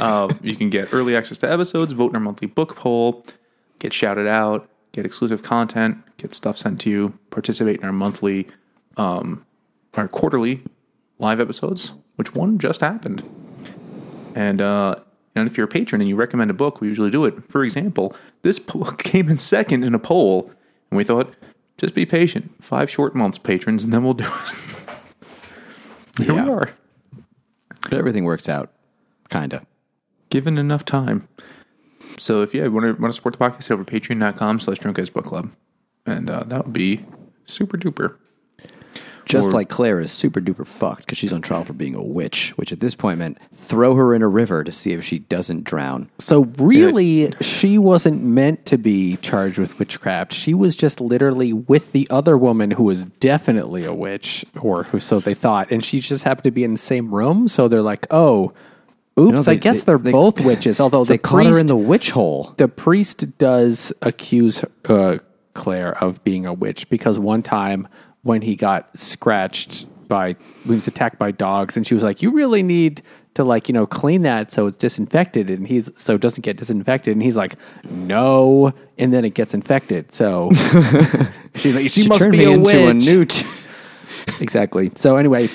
uh, you can get early access to episodes, vote in our monthly book poll, get shouted out, get exclusive content, get stuff sent to you, participate in our monthly, um, our quarterly live episodes, which one just happened. And uh, and if you're a patron and you recommend a book, we usually do it. For example, this book came in second in a poll, and we thought, just be patient. Five short months, patrons, and then we'll do it. Here Yeah. we are, everything works out, kind of. given enough time. So if you want to want to support the podcast, head over to patreon.com slash drunk guys book club. And uh, that would be super duper. Just Or- like Claire is super duper fucked because she's on trial for being a witch, which at this point meant throw her in a river to see if she doesn't drown. So really, she wasn't meant to be charged with witchcraft. She was just literally with the other woman who was definitely a witch, or who so they thought, and she just happened to be in the same room. So they're like, "Oh, oops! No, I they- guess they- are they- both witches." Although They the caught priest, her in the witch hole. the priest does accuse uh, Claire of being a witch because one time when he got scratched by he was attacked by dogs, and she was like, "You really need to like you know clean that so it's disinfected," and he's so it doesn't get disinfected, and he's like, "No," and then it gets infected. So she's like, "She, She must be a into a witch." newt. exactly. So anyway,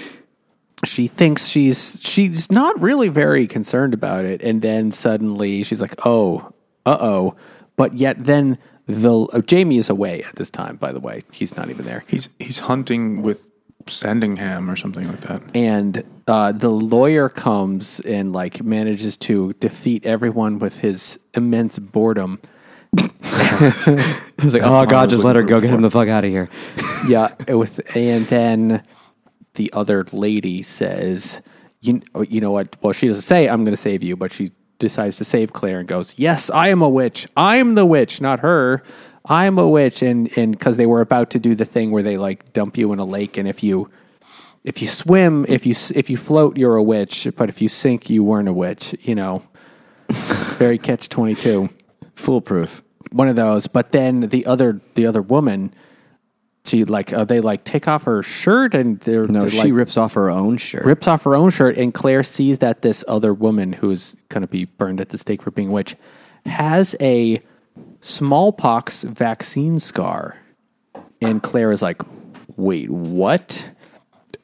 she thinks she's she's not really very concerned about it, and then suddenly she's like, "Oh, uh oh," but yet then the uh, Jamie is away at this time. By the way, he's not even there, He's he's hunting with Sandringham or something like that. and uh, the lawyer comes and like manages to defeat everyone with his immense boredom. He's like, That's oh god, just let her go, get him the fuck out of here. yeah, with and then the other lady says, "You you know what? Well, she doesn't say I'm going to save you, but she decides to save Claire and goes, "Yes, I am a witch. I'm the witch, not her. I'm a witch." And and because they were about to do the thing where they like dump you in a lake, and if you if you swim, if you if you float, you're a witch, but if you sink, you weren't a witch. You know, very catch twenty two Foolproof. one of those. But then the other the other woman, she like uh, they like take off her shirt and they're, No, they're, she like, rips off her own shirt. rips off her own shirt, and Claire sees that this other woman who's going to be burned at the stake for being a witch has a smallpox vaccine scar, and Claire is like, "Wait, what?"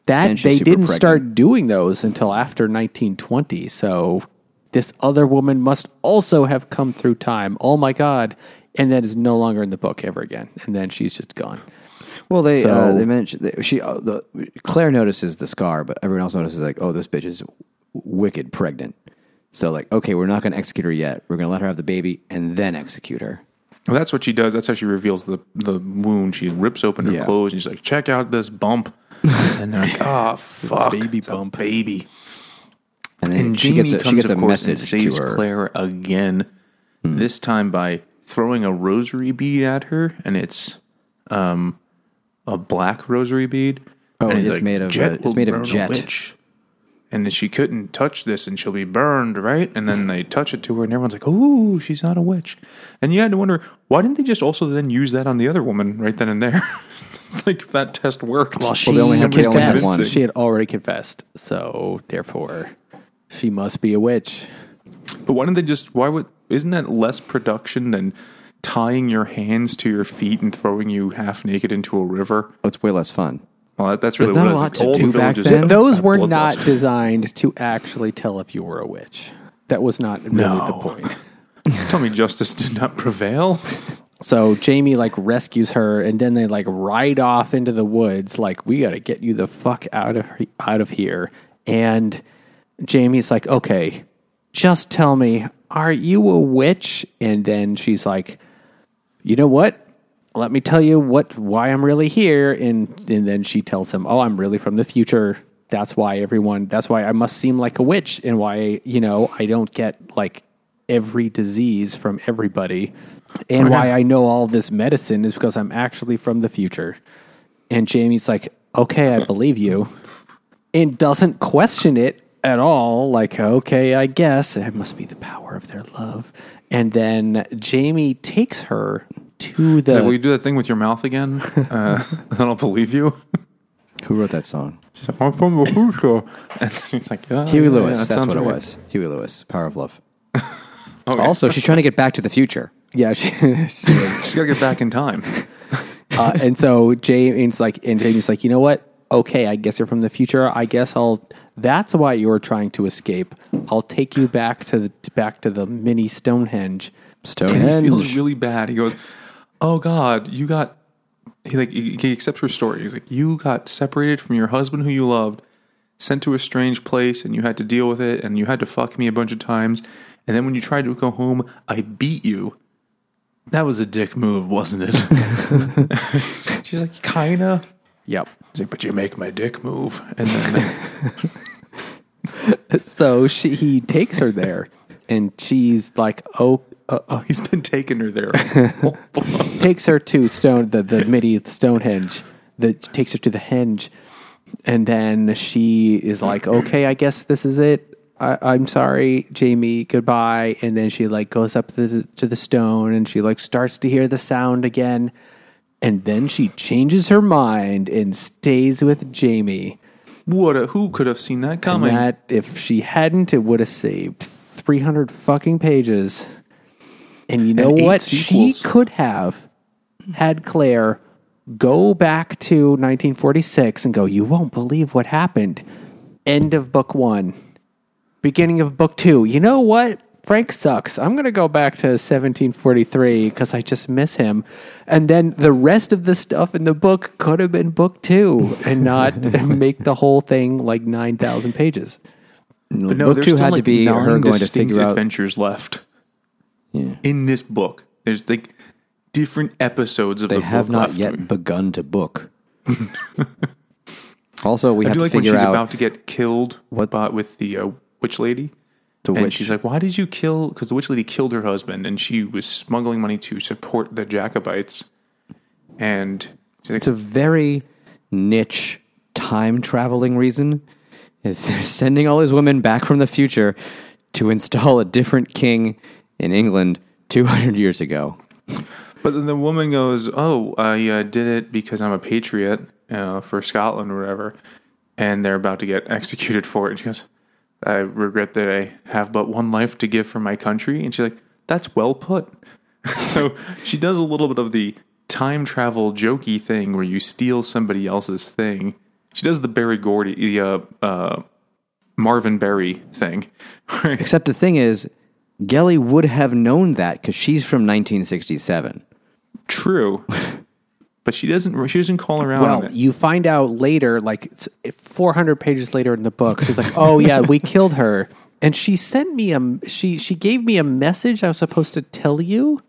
That they didn't pregnant. start doing those until after 1920. So this other woman must also have come through time. Oh my god! And that is no longer in the book ever again. And then she's just gone. Well, they uh, they mentioned that she uh, the Claire notices the scar, but everyone else notices like, oh, this bitch is wicked pregnant. So like, okay, we're not going to execute her yet. We're going to let her have the baby and then execute her. Well, that's what she does. That's how she reveals the the wound. She rips open her Yeah. clothes and she's like, "Check out this bump." and they're like, "Oh fuck, baby it's bump." baby." And then And she Jamie gets a, comes, she gets a of course, and saves to her. Claire again. This time by throwing a rosary bead at her, and it's um, a black rosary bead. Oh, and he's it's made of, "Jet uh, it's made of jet." And then she couldn't touch this, and she'll be burned, right? And then they touch it to her, and everyone's like, "Ooh, she's not a witch." And you had to wonder why didn't they just also then use that on the other woman right then and there? it's like if that test worked. Well, she they only had- they only had confessed. one. She had already confessed, so therefore, she must be a witch. But why didn't they just? Why would? Isn't that less production than tying your hands to your feet and throwing you half naked into a river? Oh, it's way less fun. Well, that, that's really There's not a lot is. to do back then. Those were bloodlust. not designed to actually tell if you were a witch. That was not really No. the point. Tell me, justice did not prevail. So Jamie like rescues her, and then they like ride off into the woods. Like we got to get you the fuck out of out of here. And Jamie's like, okay, just tell me, are you a witch? And then she's like, you know what? Let me tell you what why I'm really here. And and then she tells him, oh, I'm really from the future. That's why everyone. That's why I must seem like a witch, and why you know I don't get like every disease from everybody, and why I know all this medicine is because I'm actually from the future. And Jamie's like, okay, I believe you, and doesn't question it at all. Like, okay, I guess it must be the power of their love. And then Jamie takes her to the. Like, will you do that thing with your mouth again? Uh, then I'll believe you. Who wrote that song? She's like, I'm from the future. And he's like, yeah, Huey yeah, Lewis. that that's what it was. Huey Lewis. Power of Love. Okay. Also, she's trying to get back to the future. yeah, she, She's got to get back in time. uh, and so Jamie's like, and Jamie's like, you know what? Okay, I guess you're from the future. I guess I'll. That's why you're trying to escape. I'll take you back to the back to the mini Stonehenge. And he feels Stonehenge. really bad. He goes, "Oh God, you got." He like he, he accepts her story. He's like, "You got separated from your husband who you loved, sent to a strange place, and you had to deal with it, and you had to fuck me a bunch of times, and then when you tried to go home, I beat you. That was a dick move, wasn't it?" She's like, "Kinda." Yep. He's like, "But you make my dick move," and then So she he takes her there, and she's like, oh. Uh, uh, he's been taking her there. Oh, takes her to stone the the midi Stonehenge. That takes her to the henge, and then she is like, "Okay, I guess this is it. I, I'm sorry, Jamie. Goodbye." And then she like goes up to the, to the stone, and she like starts to hear the sound again, and then she changes her mind and stays with Jamie. What? A, who could have seen that And coming? that if she hadn't, it would have saved 300 fucking pages. And you know And what? She could have had Claire go back to 1946 and go, You won't believe what happened. End of book one, beginning of book two. You know what? Frank sucks. I'm going to go back to 1743 because I just miss him. And then the rest of the stuff in the book could have been book two and not make the whole thing like 9,000 pages. but no, book there's two still had like to be nine her going to distinct figure out. adventures left Yeah. in this book. There's like different episodes of They the have not left. yet begun to book. also, we I have do to like when she's out about to get killed What- by, with the uh, witch lady. The and witch. she's like, "Why did you kill?" Because the witch lady killed her husband, and she was smuggling money to support the Jacobites. And she's like, it's a very niche time traveling reason. Is they're sending all these women back from the future to install a different king in England 200 years ago. But then the woman goes, "Oh, I uh, did it because I'm a patriot uh, for Scotland or whatever," and they're about to get executed for it. And she goes, "I regret that I have but one life to give for my country." And she's like, "That's well put." so she does a little bit of the time travel jokey thing where you steal somebody else's thing. She does the Berry Gordy, the uh, uh, Marvin Berry thing. Except the thing is, Geilie would have known that because she's from 1967. True. But she doesn't. She doesn't call on Well, you find out later, like 400 pages later in the book, she's like, "Oh yeah, we killed her," and she sent me a she she gave me a message I was supposed to tell you,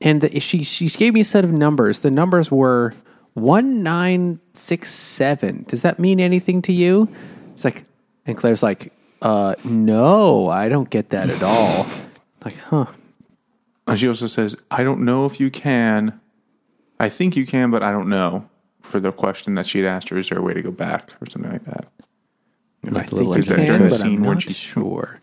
and the, she she gave me a set of numbers. The numbers were one nine six seven. Does that mean anything to you? It's like, and Claire's like, "Uh, no, I don't get that at all." Like, huh? And she also says, I don't know if you can. I think you can, but I don't know. For the question that she'd asked her, is there a way to go back or something like that? I think you during the but scene where she's- sure.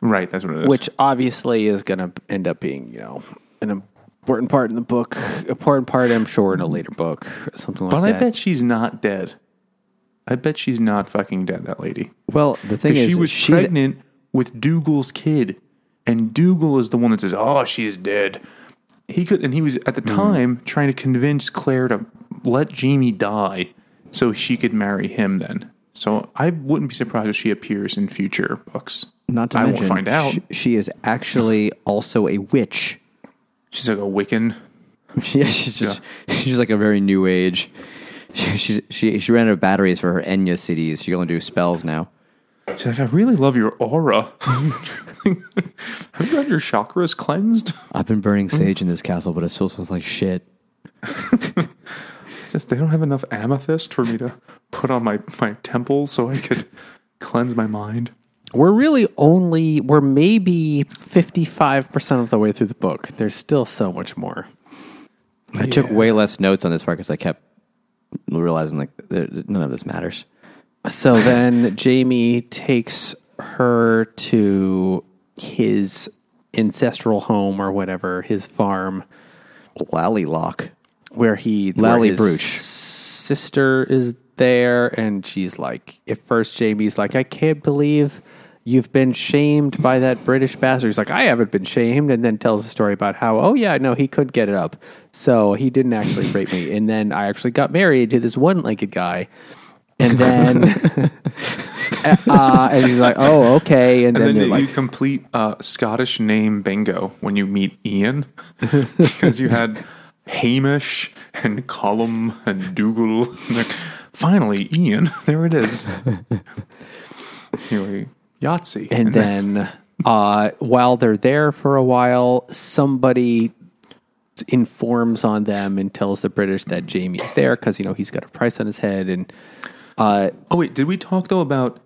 Right, that's what it is. which obviously is going to end up being, you know, an important part in the book, important part, I'm sure, in a later book, something like that. but I bet she's not dead. I bet she's not fucking dead, that lady. Well, the thing is, she was pregnant with Dougal's kid. And Dougal is the one that says, Oh, she's dead. He could and he was at the Hmm. time trying to convince Claire to let Jamie die so she could marry him then. So I wouldn't be surprised if she appears in future books. not to I mention, won't find out. She, she is actually also a witch. She's like a Wiccan. Yeah, she's just she's like a very new age. She, she's, she she ran out of batteries for her Enya CDs. She can only do spells now. She's like, I really love your aura. Have you had your chakras cleansed? I've been burning mm. sage in this castle, but it still smells like shit. Just they don't have enough amethyst for me to put on my, my temple so I could cleanse my mind. we're really only, we're maybe 55% of the way through the book. There's still so much more. I took way less notes on this part because I kept realizing like there- none of this matters. So then Jamie takes her to his ancestral home or whatever, his farm, Lallybroch. where he Lally where sister is there and she's like at first Jamie's like I can't believe you've been shamed by that British bastard. He's like I haven't been shamed and then tells a story about how oh yeah no he couldn't get it up. So he didn't actually rape me and then I actually got married to this one-legged guy and then uh, and he's like oh okay and, And then, then you like complete uh, Scottish name bingo when you meet Ian because you had Hamish and Colum and Dougal. And like, Finally, Ian. There it is. anyway, Yahtzee. And then uh, while they're there for a while, somebody informs on them and tells the British that Jamie is there because you know he's got a price on his head, and uh, Oh wait, did we talk though about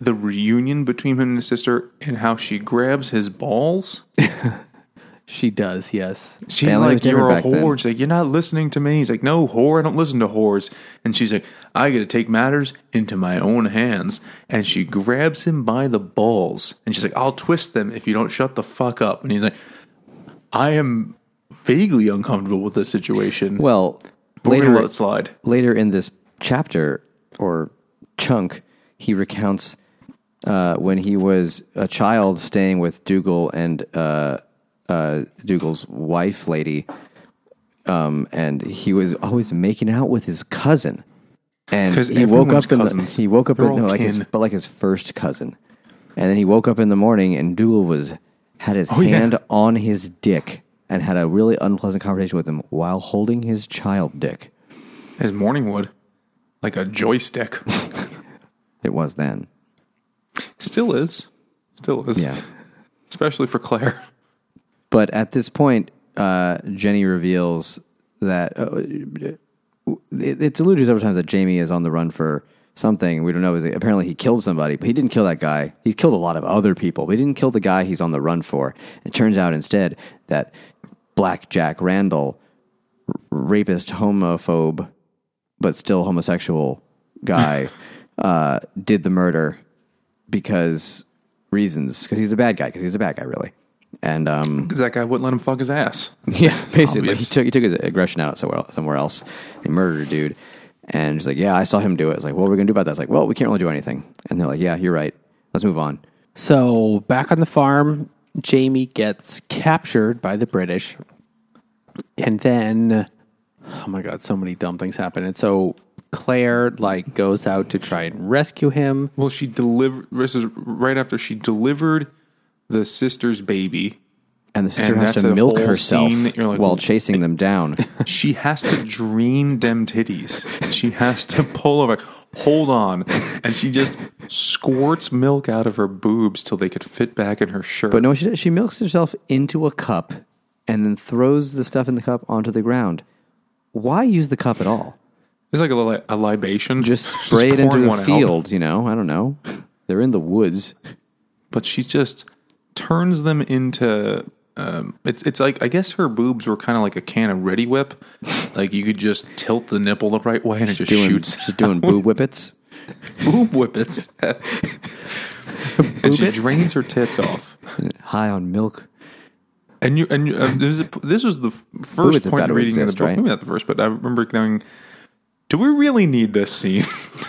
the reunion between him and his sister and how she grabs his balls? she does. Yes, She's Family like, "You're a different back then." whore." She's like, "You're not listening to me." He's like, "No, whore, I don't listen to whores." And she's like, "I got to take matters into my own hands." And she grabs him by the balls, and she's like, "I'll twist them if you don't shut the fuck up." And he's like, "I am vaguely uncomfortable with this situation." Well, But we're gonna later let it slide. later in this chapter or chunk, he recounts uh, when he was a child staying with Dougal and uh, uh, Dougal's wife, lady, um, and he was always making out with his cousin. And he woke up in the, he woke up in, no, like his, but like his first cousin. And then he woke up in the morning and Dougal was had his Oh, yeah. hand on his dick and had a really unpleasant conversation with him while holding his child dick. His morning wood, like a joystick. It was then. Still is. Still is. Yeah. Especially for Claire. But at this point, uh, Jenny reveals that uh, it, it's alluded several times that Jamie is on the run for something. We don't know. Apparently he killed somebody, but he didn't kill that guy. He killed a lot of other people, but he didn't kill the guy he's on the run for. It turns out instead that Black Jack Randall, rapist, homophobe, but still homosexual guy, uh, did the murder because reasons. Because he's a bad guy. Because he's a bad guy, really. And um, Because that guy wouldn't let him fuck his ass. yeah, basically, Obvious. he took he took his aggression out somewhere somewhere else. He murdered a dude, and he's like, "Yeah, I saw him do it." It's like, "What are we gonna do about that?" It's like, "Well, we can't really do anything." And they're like, "Yeah, you're right. Let's move on." So back on the farm, Jamie gets captured by the British, and then, oh my god, so many dumb things happen. And so Claire like goes out to try and rescue him. Well, she delivered. This is right after she delivered the sister's baby. And the sister And has to milk herself scene that you're like, while chasing them down. She has to drain them titties. She has to pull over. Hold on, and she just squirts milk out of her boobs till they could fit back in her shirt. but no, she she milks herself into a cup and then throws the stuff in the cup onto the ground. Why use the cup at all? It's like a, li- a libation. Just spray it into pouring one out. field. You know, I don't know. They're in the woods. but she just turns them into um, it's it's like I guess her boobs were kind of like a can of Reddi-wip, like you could just tilt the nipple the right way and it just Doing, shoots she's doing boob whippets. boob whippets, and she drains her tits off. High on milk. And you and you, um, this, is, this was the first have point to of reading exist, of the book. right? Maybe not the first, but I remember going, "Do we really need this scene?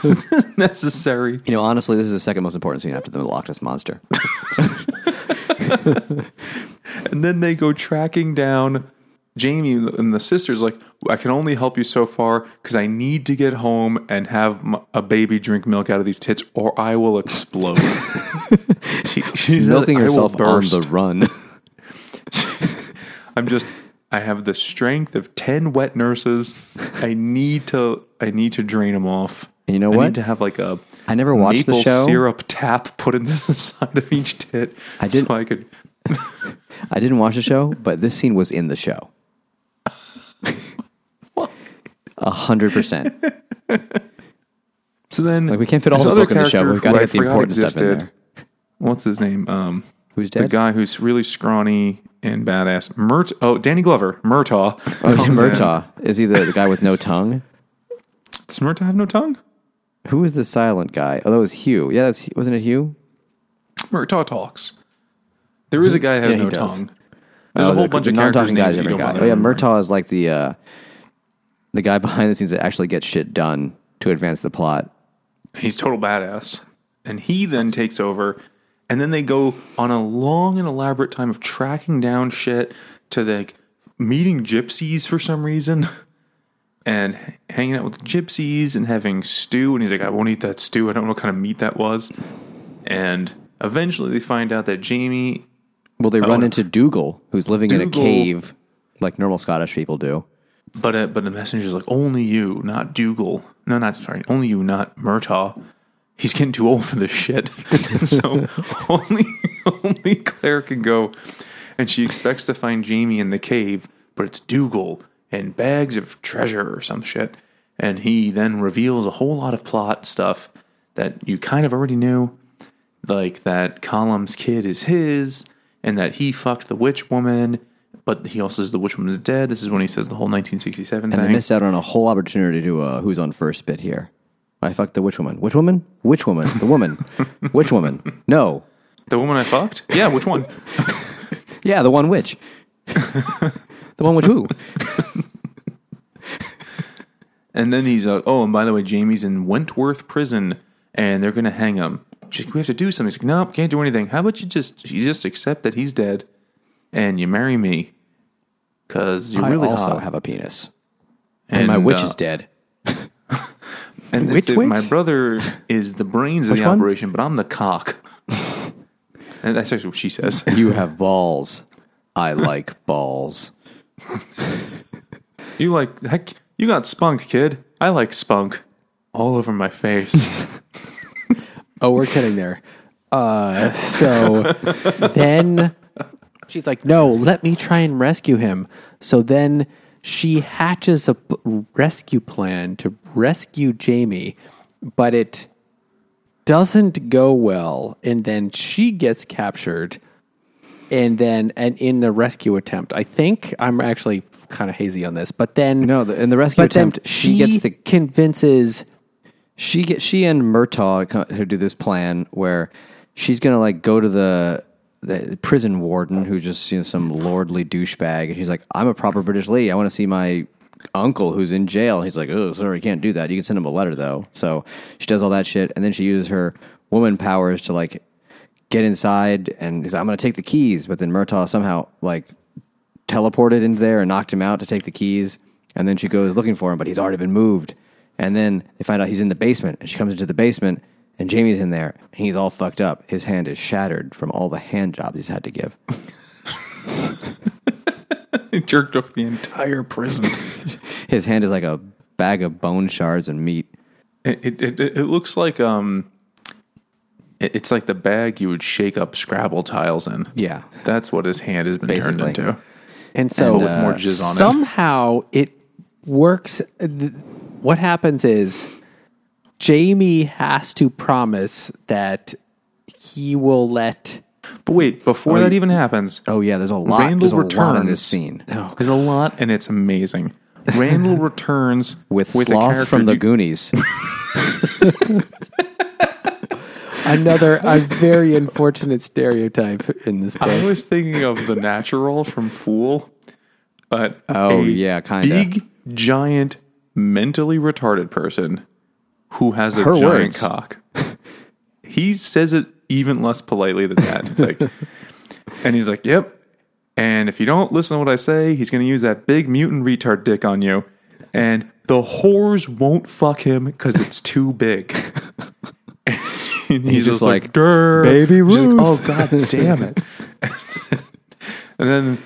is this necessary?" You know, honestly, this is the second most important scene after the Loch Ness monster. And then they go tracking down Jamie and the sister's like, I can only help you so far because I need to get home and have m- a baby drink milk out of these tits or I will explode. she, she She's milking herself on the run. I'm just I have the strength of 10 wet nurses. I need to I need to drain them off. And you know I what? need to have like a I never watched the maple show. syrup tap put into the side of each tit. I did- so I could I didn't watch the show, but this scene was in the show. A hundred percent. So then Like we can't fit all the book in the show. character We've got who to I get the forgot important stuff in existed. there. What's his name? Um, Who's the guy who's really scrawny and badass. Mert. Oh, Danny Glover. Murtaugh. Oh. Murtaugh. Is he the, the guy with no tongue? Does Murtaugh have no tongue? Who is the silent guy? Oh, that was Hugh. Yeah, that's, wasn't it Hugh? Murtaugh talks. There is a guy that has Yeah, no does. tongue. There's Oh, a whole the- bunch the of non-talking guy's that a you different guy. Oh yeah. Murtaugh is like the uh, the guy behind the scenes that actually gets shit done to advance the plot. He's total badass. And he then takes over, and then they go on a long and elaborate time of tracking down shit to like meeting gypsies for some reason and hanging out with gypsies and having stew. And he's like, I won't eat that stew. I don't know what kind of meat that was. And eventually they find out that Jamie Well, they run into Dougal, who's living in a cave, like normal Scottish people do. But uh, but the messenger's like only you, not Dougal. No, not sorry, only you, not Murtaugh. He's getting too old for this shit. so only only Claire can go, and she expects to find Jamie in the cave, but it's Dougal and bags of treasure or some shit. And he then reveals a whole lot of plot stuff that you kind of already knew, like that Colum's kid is his, and that he fucked the witch woman. But he also says the witch woman is dead. This is when he says the whole 1967 And they thing. missed out on a whole opportunity to uh, who's on first bit here. I fucked the witch woman. Which woman? Which woman? The woman. Which woman? No. The woman I fucked? Yeah, which one? Yeah, the one witch. the one with who? and then he's like, oh, and by the way, Jamie's in Wentworth Prison and they're gonna hang him. She's like, we have to do something. He's like, nope, can't do anything. How about you just you just accept that he's dead, and you marry me, because you're I really also hot. have a penis, and, my witch uh, is dead. And Which it's- witch? my brother is the brains of Which the one? operation, but I'm the cock. and that's actually what she says. You have balls. I like balls. You like heck? You got spunk, kid. I like spunk all over my face. Oh, we're getting there. Uh, so then she's like, no, let me try and rescue him. So then she hatches a rescue plan to rescue Jamie, but it doesn't go well. And then she gets captured. And then, and in the rescue attempt, I think I'm actually kind of hazy on this, but then No, the, in the rescue attempt, she gets the convinces she get she and Murtaugh who do this plan where she's gonna like go to the the prison warden who just you know some lordly douchebag and he's like I'm a proper British lady I want to see my uncle who's in jail he's like oh sorry you can't do that you can send him a letter though so she does all that shit and then she uses her woman powers to like get inside and he's like, I'm gonna take the keys but then Murtaugh somehow like teleported into there and knocked him out to take the keys. And then she goes looking for him, but he's already been moved. And then they find out he's in the basement. And she comes into the basement, and Jamie's in there, and he's all fucked up. His hand is shattered from all the hand jobs he's had to give. He jerked off the entire prison. His hand is like a bag of bone shards and meat. It, it, it, it looks like um, it- it's like the bag you would shake up Scrabble tiles in. Yeah. That's what his hand has been Basically. turned into. And so But with more jizz on it. somehow it works. th- What happens is Jamie has to promise that he will let. But wait, before Oh, that even happens, Oh, yeah, there's a lot, Randall there's a lot in this scene. Oh, there's a lot, and it's amazing. Randall returns With, a Sloth character from the you- Goonies. Another a very unfortunate stereotype in this I was thinking of the natural from Fool, but Oh, yeah, kinda. big, giant, mentally retarded person who has a Her giant words. cock. he says it even less politely than that. It's like, and he's like, "Yep." And if you don't listen to what I say, he's going to use that big mutant retard dick on you, and the whores won't fuck him because it's too big. And he's, just just like, like, "Baby She's like, oh, Ruth." oh god damn it! and then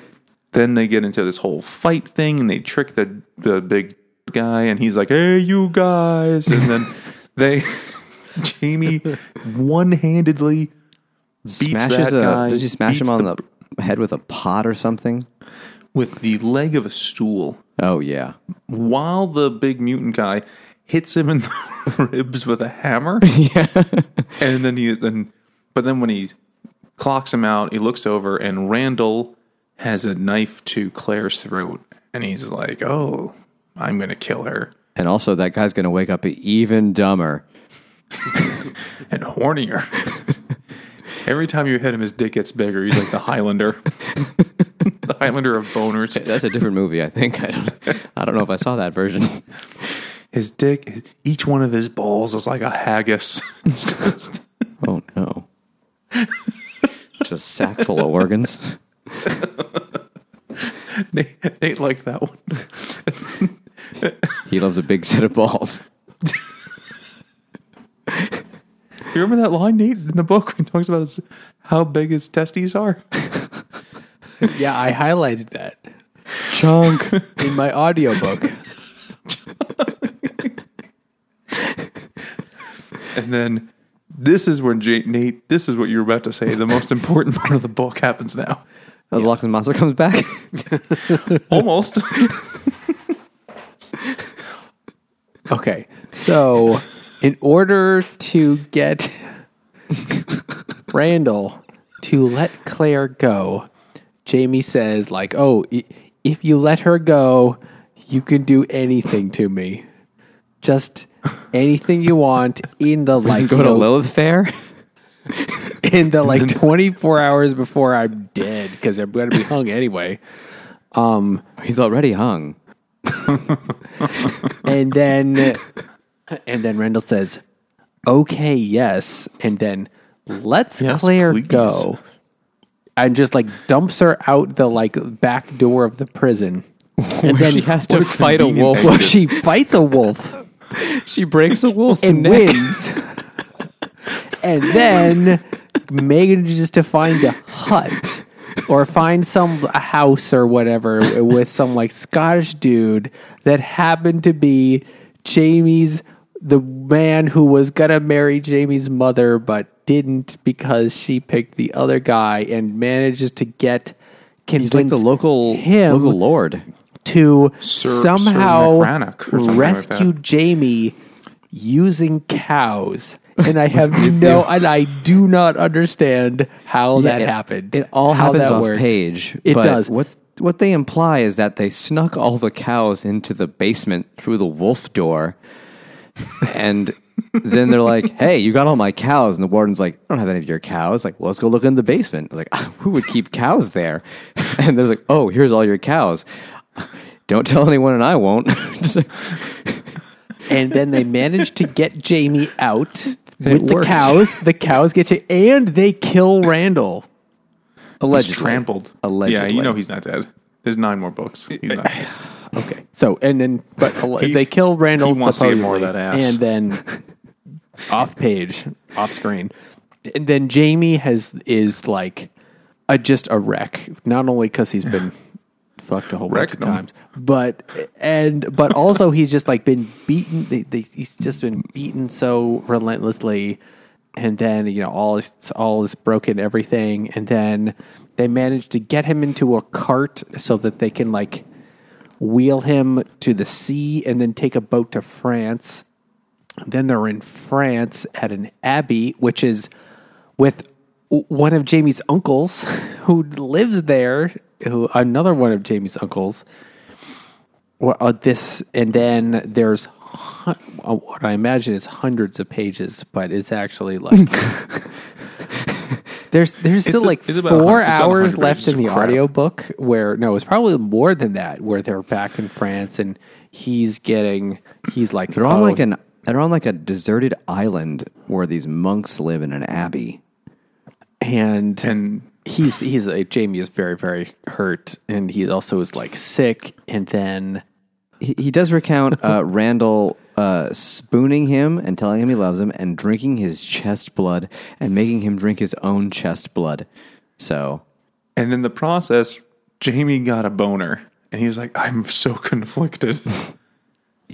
then they get into this whole fight thing, and they trick the the big guy, and he's like, "Hey, you guys!" And then they Jamie one handedly beats Smashes that a, guy. does he smash beats him on the, head with a pot or something? with the leg of a stool, Oh, yeah. while the big mutant guy hits him in the ribs with a hammer. yeah. And then he then, but then when he clocks him out, he looks over and Randall has a knife to Claire's throat, and he's like, "Oh, I'm gonna kill her." And also, that guy's going to wake up even dumber. and hornier. Every time you hit him, his dick gets bigger. He's like the Highlander, the Highlander of boners. That's a different movie, I think. I don't, I don't know if I saw that version. His dick, each one of his balls is like a haggis. Just- Oh, no. Just a sack full of organs. Nate, Nate liked that one. He loves a big set of balls. You remember that line, Nate, in the book when he talks about his, how big his testes are? yeah, I highlighted that Chunk. in my audiobook. And then this is when J- Nate, this is what you're about to say. The most important part of the book happens now. The Loch Ness Monster comes back. Almost. Okay, so in order to get Randall to let Claire go, Jamie says, like, oh, i- if you let her go, you can do anything to me. Just anything you want in the like Go you to know, Lilith Fair. in the like 24 hours before I'm dead because I'm going to be hung anyway. Um, He's already hung. And then and then Randall says, okay, yes, and then lets Yes, Claire please. go, and just like dumps her out the like back door of the prison, and then she has to fight a wolf. well, she fights a wolf she breaks a wolf's and neck. wins, and then manages to find a hut or find some a house or whatever with some like Scottish dude that happened to be Jamie's the man who was gonna marry Jamie's mother but didn't because she picked the other guy and manages to get He's like the local him local lord. to Sir- Sir somehow MacRannoch or something like rescue. Jamie using cows. And I have no, and I do not understand how that it, happened. It all happens off worked. page. It but does. What what they imply is that they snuck all the cows into the basement through the wolf door, and then they're like, "Hey, you got all my cows," and the warden's like, "I don't have any of your cows." Like, well, let's go look in the basement. I was like, who would keep cows there? And they're like, "Oh, here's all your cows." Don't tell anyone, and I won't. And then they managed to get Jamie out And with it the cows. The cows get you, and they kill Randall. He's allegedly trampled. Allegedly. Yeah, you know he's not dead. There's nine more books. He's not. Okay. So and then, but He- they kill Randall. he wants to get supposedly, more of that ass. And then off page, off screen, and then Jamie has is like a, just a wreck. Not only because he's been fucked a whole bunch of Wrecked him. times, but and but also he's just like been beaten. They, they, he's just been beaten so relentlessly. And then you know all is all is broken, everything, and then they manage to get him into a cart so that they can like wheel him to the sea and then take a boat to France. Then they're in France at an abbey, which is with one of Jamie's uncles who lives there, who another one of Jamie's uncles. Well, uh, this and then there's hu- uh, what I imagine is hundreds of pages, but it's actually like there's there's still a- like it's about four 100 it's about hours 100 left pages in the crap. audio book where no it's probably more than that where they're back in france and he's getting he's like They're on oh, like an they're on like a deserted island where these monks live in an abbey. and And he's he's like jamie is very very hurt and he also is like sick and then He, he does recount uh, Randall uh, spooning him and telling him he loves him and drinking his chest blood and making him drink his own chest blood. So and in the process, Jamie got a boner, and he's like, "I'm so conflicted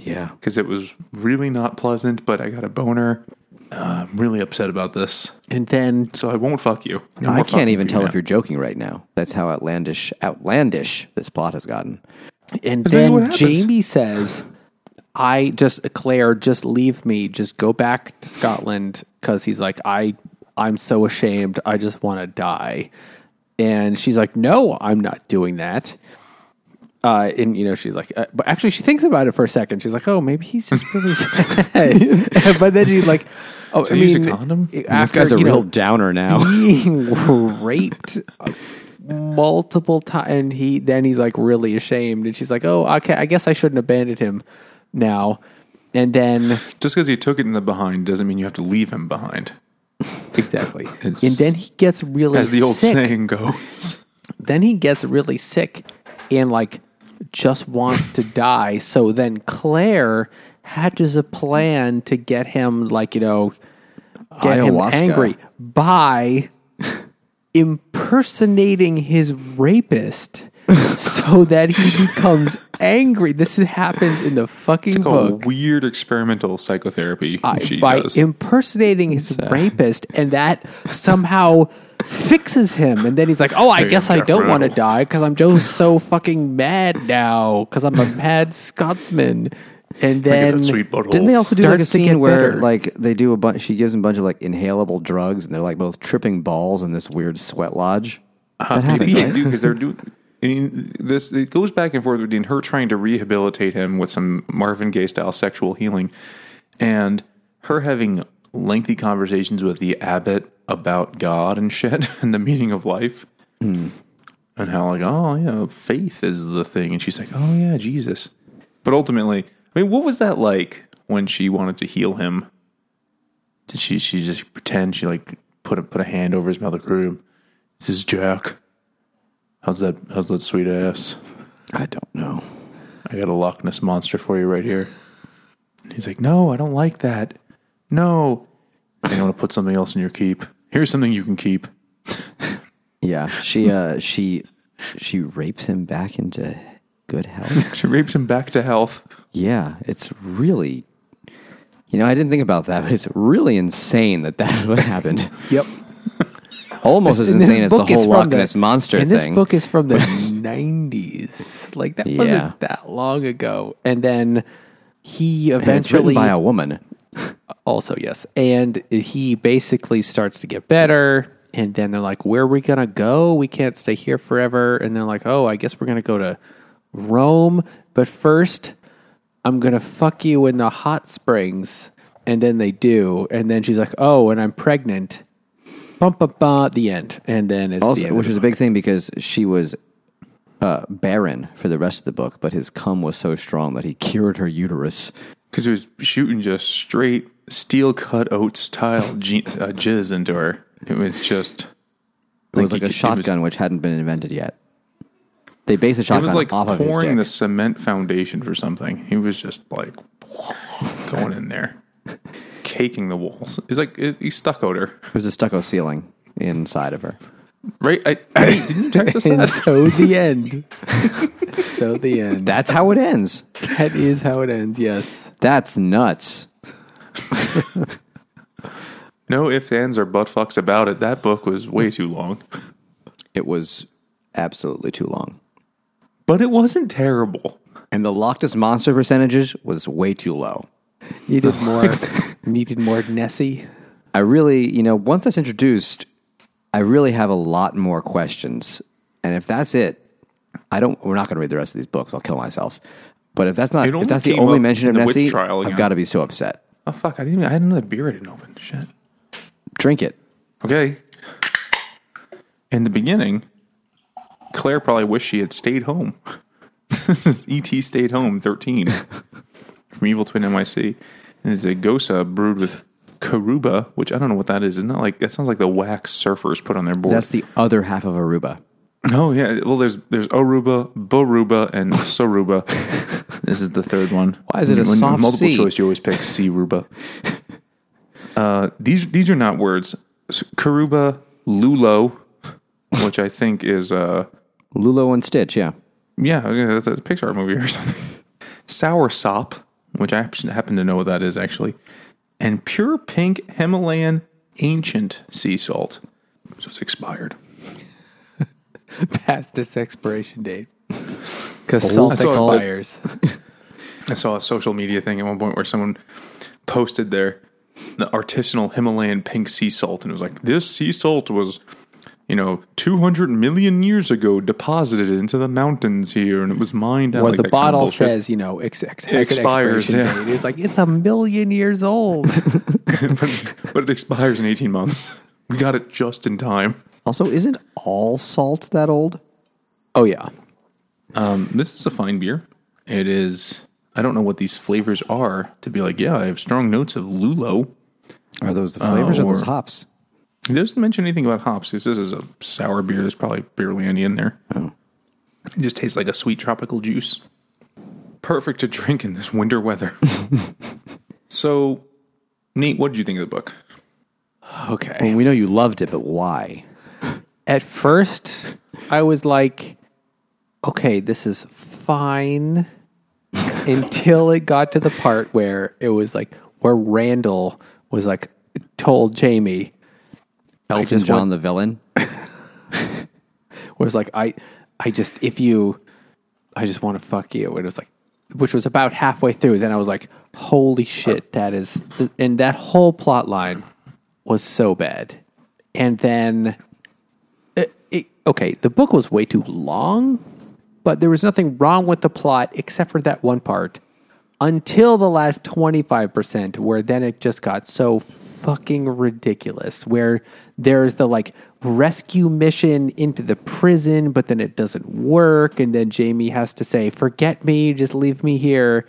yeah, because it was really not pleasant, but I got a boner. Uh, I'm really upset about this, and then so I won't fuck you. No I can't even tell you if you're joking right now. That's how outlandish outlandish this plot has gotten. and then jamie says i just claire just leave me just go back to scotland because he's like i i'm so ashamed i just want to die and she's like no i'm not doing that uh, and you know she's like, uh, but actually she thinks about it for a second. She's like, oh, maybe he's just really sad. but then she's like, oh, So I use a mean, condom? this after, guy's a real know, downer now. being raped uh, multiple times, and he then he's like really ashamed, and she's like, oh, okay, I guess I shouldn't abandon him now. And then Just because he took it in the behind doesn't mean you have to leave him behind. exactly, It's- and then he gets really As the old sick. saying goes. then he gets really sick and like just wants to die. So then Claire hatches a plan to get him like, you know, get Ayahuasca. him angry by impersonating his rapist so that he becomes angry. This happens in the fucking Like a book. weird experimental psychotherapy I- she by does. impersonating his uh, rapist, and that somehow fixes him. And then he's like, "Oh, I Hey, guess I don't want to die because I'm just so fucking mad now because I'm a mad Scotsman." And then that sweet butthole. Didn't they also do like a Starts to get scene where better. like they do a bunch? She gives him a bunch of like inhalable drugs, and they're like both tripping balls in this weird sweat lodge. Uh, that happened, They right? do because they're doing. I mean, this it goes back and forth between her trying to rehabilitate him with some Marvin Gaye style sexual healing, and her having lengthy conversations with the abbot about God and shit and the meaning of life, hmm. and how like oh yeah, faith is the thing, and she's like oh yeah, Jesus. But ultimately, I mean, what was that like when she wanted to heal him? Did she she just pretend she like put a put a hand over his mouth like, "Hey, this is Jack. How's that how's that sweet ass? I don't know. I got a Loch Ness monster for you right here. And he's like, No, I don't like that. No. And I want to put something else in your keep. Here's something you can keep. Yeah, she uh she she rapes him back into good health. She rapes him back to health. Yeah, it's really you know, I didn't think about that, but it's really insane that that happened. Yep. Almost as And insane as the whole Loch Ness monster and thing. this book is from the 90s. Like that Yeah. wasn't that long ago. And then he And it's written eventually by a woman. also yes, and he basically starts to get better. And then they're like, "Where are we gonna go? We can't stay here forever." And they're like, "Oh, I guess we're gonna go to Rome, but first, I'm gonna fuck you in the hot springs." And then they do, and then she's like, "Oh, and I'm pregnant." Bum, bum, bum, the end, and then it's the Also, end. which of was a big thing because she was uh, barren for the rest of the book, but his cum was so strong that he cured her uterus. Because he was shooting just straight steel cut oats style je- uh, jizz into her. It was just. It was like he a could- shotgun, which hadn't been invented yet. They based the It shotgun was, like off of his pouring dick. the cement foundation for something. He was just like going in there, caking the walls. It's like it, he stuccoed her. There was a stucco ceiling inside of her. Right? I, I didn't you text us and that? so the end. so the end. That's how it ends. that is how it ends. Yes. That's nuts. No ifs, ands, or butt fucks about it. That book was way too long, It was absolutely too long. But it wasn't terrible. And the Loch Ness monster percentages was way too low. Needed more. needed more Nessie. I really, you know, once that's introduced, I really have a lot more questions. And if that's it, I don't. We're not going to read the rest of these books. I'll kill myself. But if that's not, if that's the only mention of the Nessie, trial I've got to be so upset. Oh fuck! I didn't. Even, I had another beer I didn't open. Shit. Drink it. Okay. In the beginning, Claire probably wished she had stayed home. E.T. stayed home, 13, from Evil Twin NYC. And it's a Gose brewed with Karuba, which I don't know what that is. Isn't that like, that sounds like the wax surfers put on their board. That's the other half of Aruba. oh, yeah. Well, there's there's Aruba, Boruba, and Soruba. this is the third one. Why is it a When soft multiple C? choice? You always pick C Ruba. Uh, these these are not words. Karuba Lulo, which I think is uh Lulo and Stitch, yeah. yeah, I was gonna, that's a Pixar movie or something. Sour sop, which I happen happen to know what that is actually, and pure pink Himalayan ancient sea salt. So it's expired. Past its expiration date. Because salt I saw it. expires. I saw a social media thing at one point where someone posted their the artisanal Himalayan pink sea salt, and it was like this sea salt was, you know, two hundred million years ago deposited into the mountains here, and it was mined out. Where like the that kind of bottle says, you know, ex- ex- an Expires, yeah. It's like, it's a million years old. but, but it expires in eighteen months. We got it just in time. Also, isn't all salt that old? oh, yeah. Um, this is a fine beer. It is. I don't know what these flavors are to be like. Yeah, I have strong notes of lulo. Are those the flavors or those hops? It doesn't mention anything about hops. This is a sour beer. There's probably barely any in there. Oh. It just tastes like a sweet tropical juice. Perfect to drink in this winter weather. so, Nate, what did you think of the book? Okay. Well, we know you loved it, but why? At first, I was like, okay, this is fine. Until it got to the part where it was like, where Randall was like, told Jamie, Elton John, want- the villain. was like, I, I just, if you, I just want to fuck you. And it was like, which was about halfway through. Then I was like, holy shit, that is, and that whole plot line was so bad. And then, it, it, okay, the book was way too long, but there was nothing wrong with the plot except for that one part until the last 25% where then it just got so fucking ridiculous where there's the like rescue mission into the prison but then it doesn't work and then Jamie has to say forget me just leave me here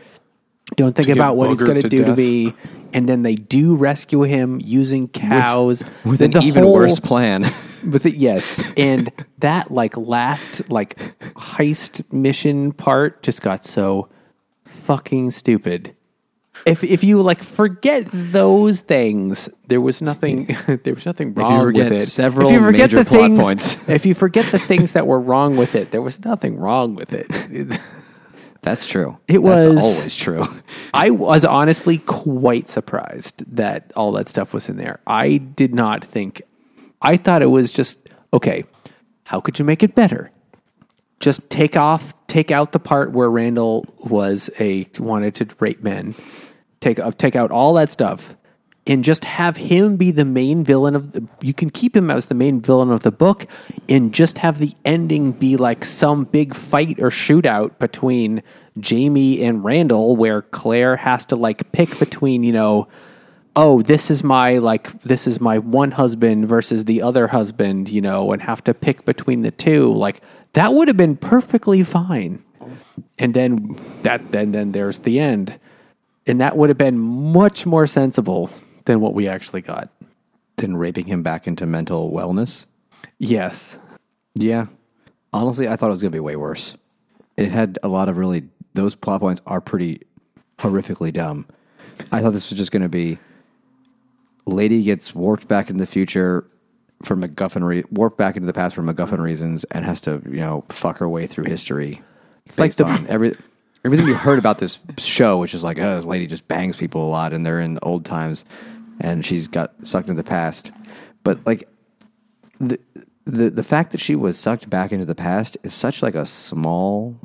Don't think about what he's going to to do to death. me. And then they do rescue him using cows with Then an even whole- worse plan. With it, yes, and that like last like heist mission part just got so fucking stupid. If if you like forget those things, there was nothing. There was nothing wrong with it. several if you forget major the plot things, points. if you forget the things that were wrong with it, there was nothing wrong with it. That's true. It That's was- always true. I was honestly quite surprised that all that stuff was in there. I did not think, I thought it was just, okay, how could you make it better? Just take off, take out the part where Randall was a, wanted to rape men, take, uh, take out all that stuff and just have him be the main villain of the, you can keep him as the main villain of the book and just have the ending be like some big fight or shootout between Jamie and Randall where Claire has to like pick between, you know, oh, this is my like this is my one husband versus the other husband, you know, and have to pick between the two. Like that would have been perfectly fine. And then that then then there's the end. And that would have been much more sensible than what we actually got. Than raping him back into mental wellness. Yes. Yeah. Honestly, I thought it was going to be way worse. It had a lot of really, those plot points are pretty horrifically dumb. I thought this was just going to be lady gets warped back into the future for MacGuffin, re- warped back into the past for MacGuffin reasons and has to, you know, fuck her way through history. It's like the- on every, everything you heard about this show, which is like, oh, this lady just bangs people a lot and they're in old times and she's got sucked into the past. But like, the the the fact that she was sucked back into the past is such like a small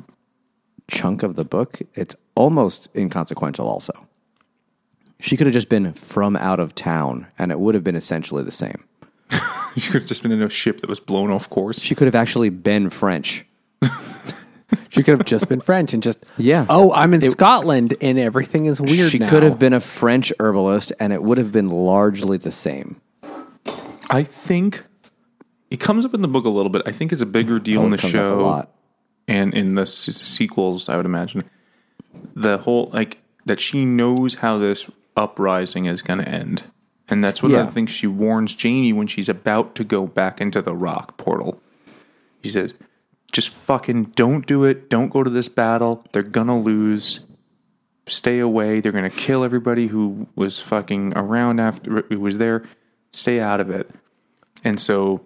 chunk of the book. It's almost inconsequential. Also, she could have just been from out of town, and it would have been essentially the same. she could have just been in a ship that was blown off course. She could have actually been French. She could have just been French and just Yeah. Oh, I'm in Scotland and everything is weird she now. could have been a French herbalist, and it would have been largely the same. I think it comes up in the book a little bit. I think it's a bigger deal in Oh, it the comes up show a lot. and in the s- sequels. I would imagine the whole like that she knows how this uprising is going to end, and that's what I Yeah. think she warns Jamie when she's about to go back into the rock portal. She says, "Just fucking don't do it. Don't go to this battle. They're gonna lose." stay away. They're to kill everybody who was fucking around after who was there. Stay out of it. And so,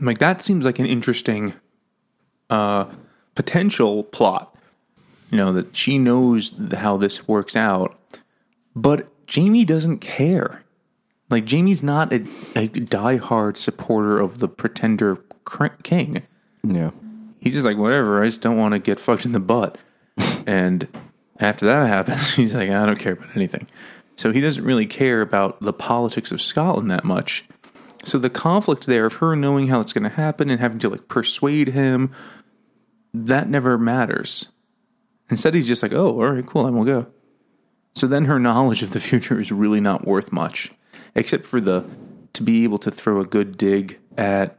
like that seems like an interesting uh, potential plot. You know that she knows how this works out, but Jamie doesn't care. Like Jamie's not a, a diehard supporter of the pretender king Yeah. he's just like, whatever, I just don't want to get fucked in the butt. and after that happens, he's like, I don't care about anything. So he doesn't really care about the politics of Scotland that much. So the conflict there of her knowing how it's going to happen and having to like persuade him, that never matters. Instead, he's just like, oh, all right, cool, then we'll go. So then her knowledge of the future is really not worth much, except for the to be able to throw a good dig at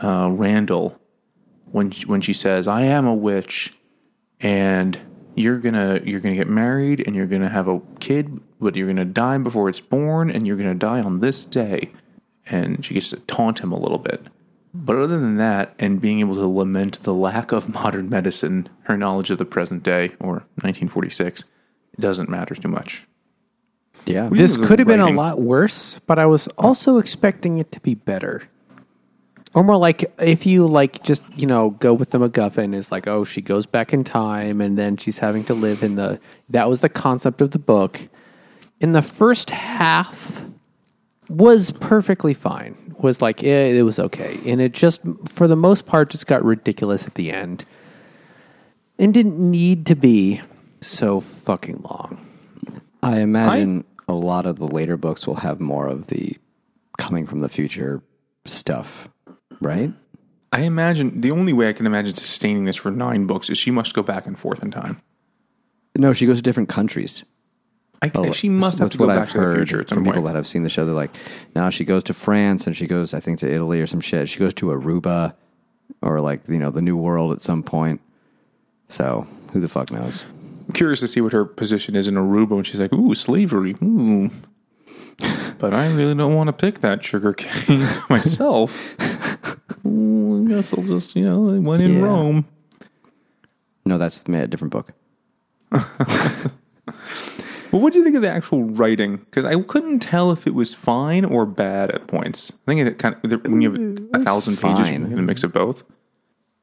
uh, Randall when she, when she says, "I am a witch," and you're gonna you're gonna get married and you're gonna have a kid, but you're gonna die before it's born, and you're gonna die on this day, and she gets to taunt him a little bit. But other than that, and being able to lament the lack of modern medicine, her knowledge of the present day or 1946 it doesn't matter too much. Yeah. This could have been a lot worse, but I was also expecting it to be better. Or more like if you like just, you know, go with the MacGuffin is like, oh, she goes back in time and then she's having to live in the that was the concept of the book. In the first half was perfectly fine. Was like eh, it was okay. And it just for the most part just got ridiculous at the end. And didn't need to be so fucking long. I imagine a lot of the later books will have more of the coming from the future stuff, right? I imagine the only way I can imagine sustaining this for nine books is she must go back and forth in time. No, she goes to different countries. I, Oh, she must have to go back I've to the future from people that have seen the show. They're like, now she goes to France and she goes, I think, to Italy or some shit. She goes to Aruba or like you know the New World at some point. So who the fuck knows? I'm curious to see what her position is in Aruba when she's like, ooh, slavery. Ooh. But I really don't want to pick that sugar cane myself. Ooh, I guess I'll just, you know, I went in Yeah. Rome. No, that's a different book. Well, what do you think of the actual writing? Because I couldn't tell if it was fine or bad at points. I think it kind of when you have a thousand pages, you fine. can mix of both.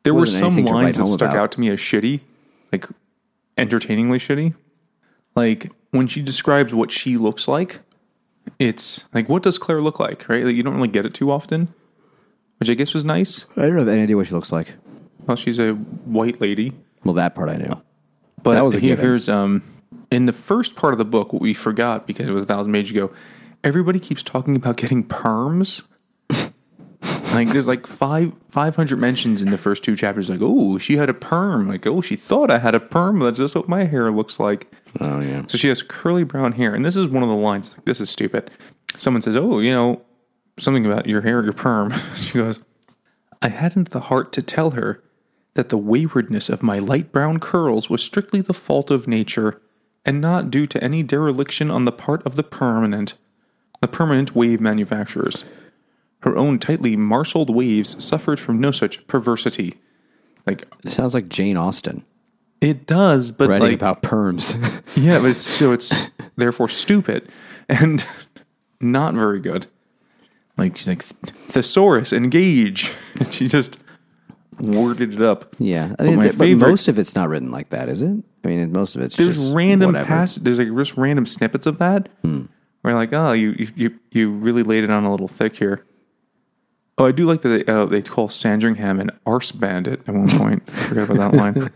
There were Wasn't some anything to write lines that home stuck about. out to me as shitty, like entertainingly shitty. Like when she describes what she looks like, it's like what does Claire look like, right? Like you don't really get it too often, which I guess was nice. I don't have any idea what she looks like. Well, she's a white lady. Well, that part I knew. But That was a given. here's um in the first part of the book, what we forgot because it was a thousand pages ago. Everybody keeps talking about getting perms. like there's like five five hundred mentions in the first two chapters. Like, oh, she had a perm. Like, oh, she thought I had a perm. That's just what my hair looks like. Oh yeah. So she has curly brown hair, and this is one of the lines. Like, this is stupid. Someone says, "Oh, you know, something about your hair, your perm." she goes, "I hadn't the heart to tell her that the waywardness of my light brown curls was strictly the fault of nature, and not due to any dereliction on the part of the permanent, the permanent wave manufacturers. Her own tightly marshalled waves suffered from no such perversity." Like It sounds like Jane Austen it does, but writing like about perms. Yeah, but it's, so it's therefore stupid and not very good. Like she's like thesaurus, engage. And she just worded it up. yeah, I mean, my th- but favorite- most of it's not written like that, is it? I mean, most of it's There's just random whatever. pass. There's like just random snippets of that. Where you're like, oh, you you you you really laid it on a little thick here. Oh, I do like that they, uh, they call Sandringham an arse bandit at one point. I forgot about that line.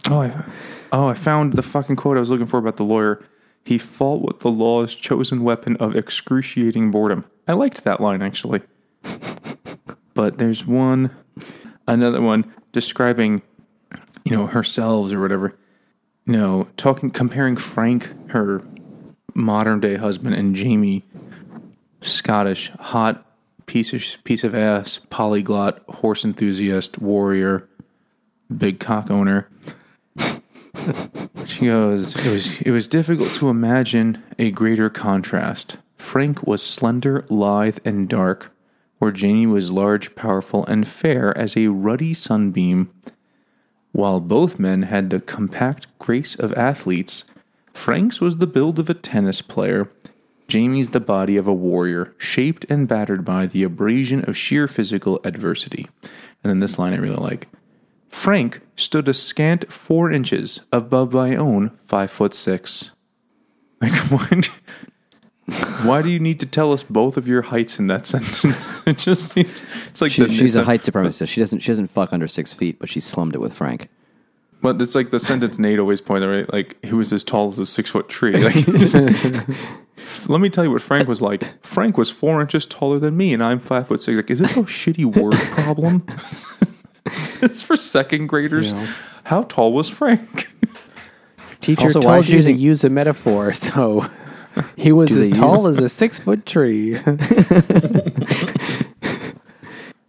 oh, I, oh, I found the fucking quote I was looking for about the lawyer. He fought with the law's chosen weapon of excruciating boredom. I liked that line actually. But there's one, another one describing, you know, herself or whatever. Know, talking, comparing Frank, her modern day husband, and Jamie, Scottish, hot piece of piece of ass, polyglot, horse enthusiast, warrior, big cock owner. She goes, it was it was difficult to imagine a greater contrast. Frank was slender, lithe, and dark, where Jamie was large, powerful, and fair as a ruddy sunbeam. While both men had the compact grace of athletes, Frank's was the build of a tennis player, Jamie's the body of a warrior, shaped and battered by the abrasion of sheer physical adversity. And then this line I really like. Frank stood a scant four inches above my own five foot six. Like what? Why do you need to tell us both of your heights in that sentence? It just seems it's like She, the, she's it's a height supremacist. She doesn't. She doesn't fuck under six feet, but she slummed it with Frank. But it's like the sentence Nate always pointed right, like he was as tall as a six foot tree. Like, let me tell you what Frank was like. Frank was four inches taller than me, and I'm five foot six. Like, is this a shitty word problem? is this for second graders? Yeah. How tall was Frank? Teacher Also, told is she you to use a metaphor, so he was as tall use- as a six foot tree.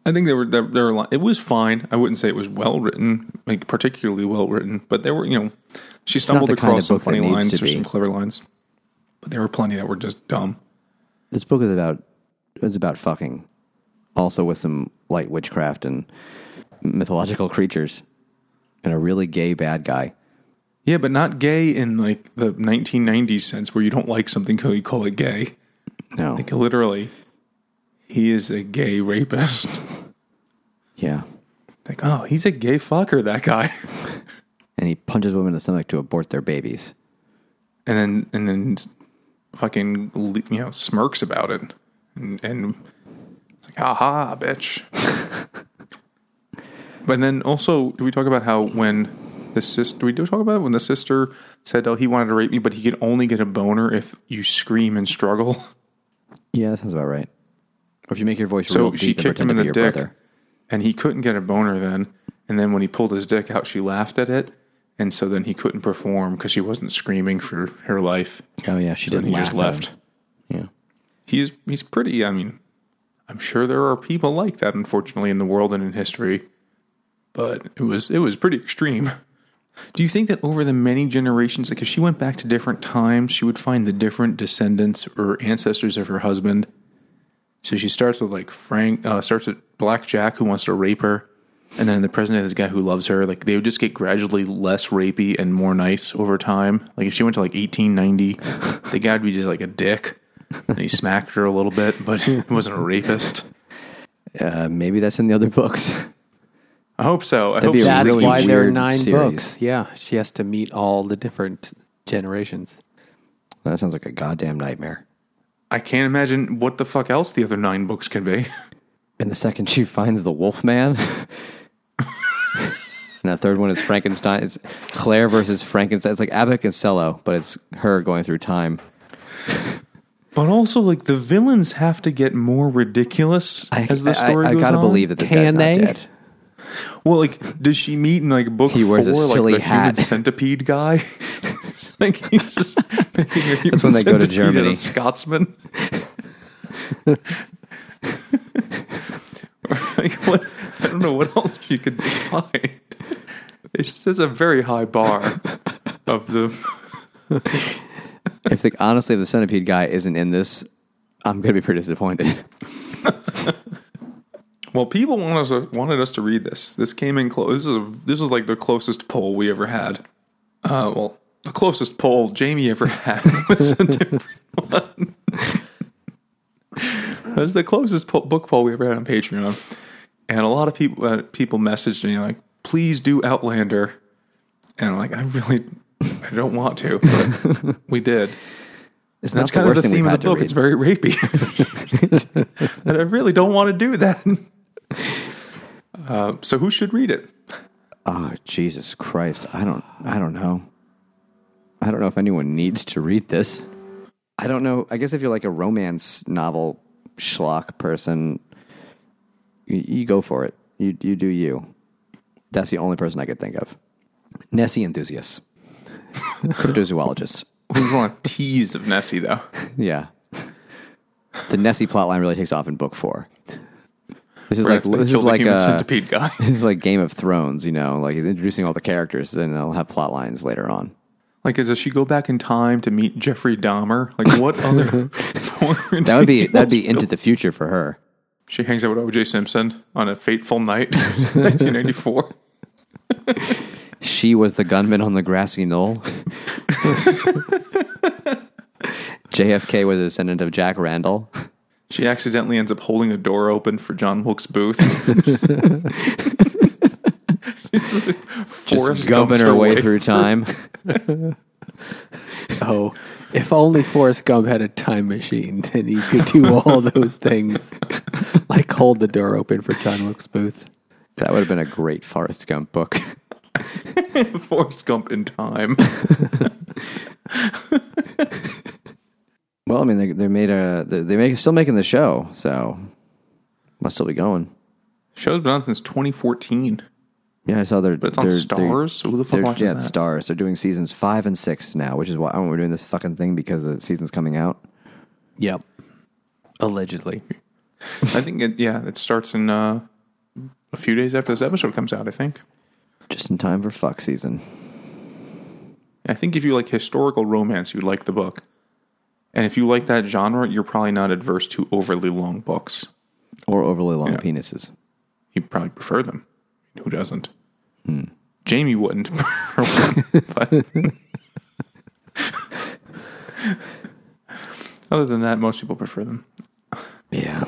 I think they were they were li- it was fine. I wouldn't say it was well written, like particularly well written, but there were you know she stumbled the kind across of some funny lines to or be. some clever lines, but there were plenty that were just dumb. This book is about. It's about fucking, also with some light witchcraft and mythological creatures, and a really gay bad guy. Yeah, but not gay in like the 1990s sense where you don't like something so you call it gay. No, Like literally, he is a gay rapist. yeah, like, oh, he's a gay fucker, that guy. and he punches women in the stomach to abort their babies. And then and then fucking you know smirks about it, and, and it's like, aha, bitch. but then also, do we talk about how when the sister? Do we do talk about it when the sister said, "Oh, he wanted to rape me, but he could only get a boner if you scream and struggle." Yeah, that sounds about right. Or if you make your voice So real she deep and kicked him in the dick, brother. and he couldn't get a boner then. And then when he pulled his dick out, she laughed at it, and so then he couldn't perform because she wasn't screaming for her life. Oh yeah, she Then didn't. he just left. Yeah. He's he's pretty. I mean, I'm sure there are people like that, unfortunately, in the world and in history. But it was it was pretty extreme. Do you think that over the many generations, like if she went back to different times, she would find the different descendants or ancestors of her husband? So she starts with like Frank, uh, starts with Black Jack who wants to rape her, and then the president is a guy who loves her. Like they would just get gradually less rapey and more nice over time. Like if she went to like 1890, the guy would be just like a dick, and he smacked her a little bit, but he wasn't a rapist. Uh, maybe that's in the other books. I hope so. I That'd hope be a so. That's really why there are weird nine series. books. Yeah, she has to meet all the different generations. That sounds like a goddamn nightmare. I can't imagine what the fuck else the other nine books can be. And the second she finds the Wolf Man. and the third one is Frankenstein. It's Claire versus Frankenstein. It's like Abbott and Costello, but it's her going through time. But also, like the villains have to get more ridiculous as the story I, I goes gotta on. believe that this Can guy's not they? dead. Well, like, does she meet in like book He wears a four, silly like the hat. human centipede guy? like he's just human when they go to centipede out of Germany. Scotsman. Or, like what? I don't know what else she could find. It's there's a very high bar of the. If the, honestly, if the centipede guy isn't in this, I'm gonna be pretty disappointed. Well, people want us to, wanted us to read this. This came in close. This is a, this was like the closest poll we ever had. Uh, well, the closest poll Jamie ever had was a different one. That was the closest po- book poll we ever had on Patreon, and a lot of people uh, people messaged me like, "Please do Outlander," and I'm like, "I really, I don't want to," but we did. It's That's kind of the theme of the book. It's very rapey. and I really don't want to do that. Uh, so who should read it? Oh Jesus Christ! I don't. I don't know. I don't know if anyone needs to read this. I don't know. I guess if you're like a romance novel schlock person, you, you go for it. You you do you. That's the only person I could think of. Nessie enthusiasts, cryptozoologists. We want a tease of Nessie though. Yeah. The Nessie plotline really takes off in book four. This is like this is like uh, centipede guy. this is like Game of Thrones, you know, like he's introducing all the characters, and they'll have plot lines later on. Like, does she go back in time to meet Jeffrey Dahmer? Like, what other? That would be that'd be into the future for her. She hangs out with O.J. Simpson on a fateful night, 1994. She was the gunman on the grassy knoll. JFK was a descendant of Jack Randall. She accidentally ends up holding a door open for John Wilkes Booth. Just Forrest gumping her way through time. Oh, if only Forrest Gump had a time machine, then he could do all those things, like hold the door open for John Wilkes Booth. That would have been a great Forrest Gump book. Forrest Gump in time. Well, I mean, they they made a they they make still making the show, so must still be going. Show's been on since 2014, Yeah, I saw their. but it's on their- Starz. So who the fuck They're, watches yeah, that? Starz. They're doing seasons five and six now, which is why oh, we're doing this fucking thing because the season's coming out. Yep. Allegedly. I think it, yeah, it starts in uh, a few days after this episode comes out. I think. Just in time for fuck season. I think if you like historical romance, you'd like the book. And if you like that genre, you're probably not adverse to overly long books. Or overly long Yeah. penises. You probably prefer them. Who doesn't? Hmm. Jamie wouldn't prefer one, but other than that, most people prefer them. Yeah.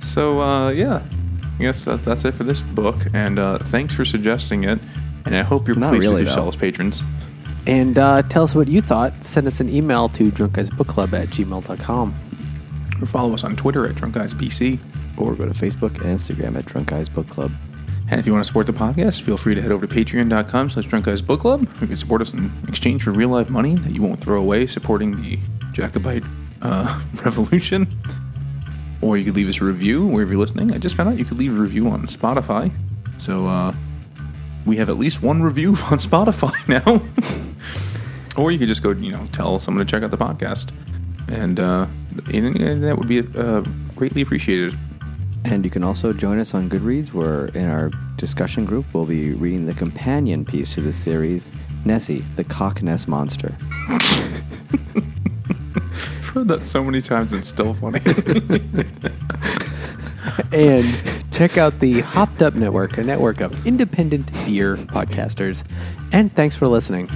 So uh, yeah, I guess that, that's it for this book. And uh, thanks for suggesting it. And I hope you're Not pleased really, with though. yourselves, patrons. And uh, tell us what you thought. Send us an email to drunkguysbookclub at gmail.com. Or follow us on Twitter at DrunkGuysBC. Or go to Facebook and Instagram at Drunk Guys Book Club. And if you want to support the podcast, feel free to head over to patreon.com slash drunk guys book club. You can support us in exchange for real life money that you won't throw away supporting the Jacobite uh, revolution. Or you could leave us a review wherever you're listening. I just found out you could leave a review on Spotify. So uh, we have at least one review on Spotify now. or you could just go, you know, tell someone to check out the podcast. And, uh, and, and that would be uh, greatly appreciated. And you can also join us on Goodreads, where in our discussion group, we'll be reading the companion piece to this series, Nessie, the Cock Ness Monster. I've heard that so many times, it's still funny. and check out the Hopped Up Network, a network of independent beer podcasters. And thanks for listening.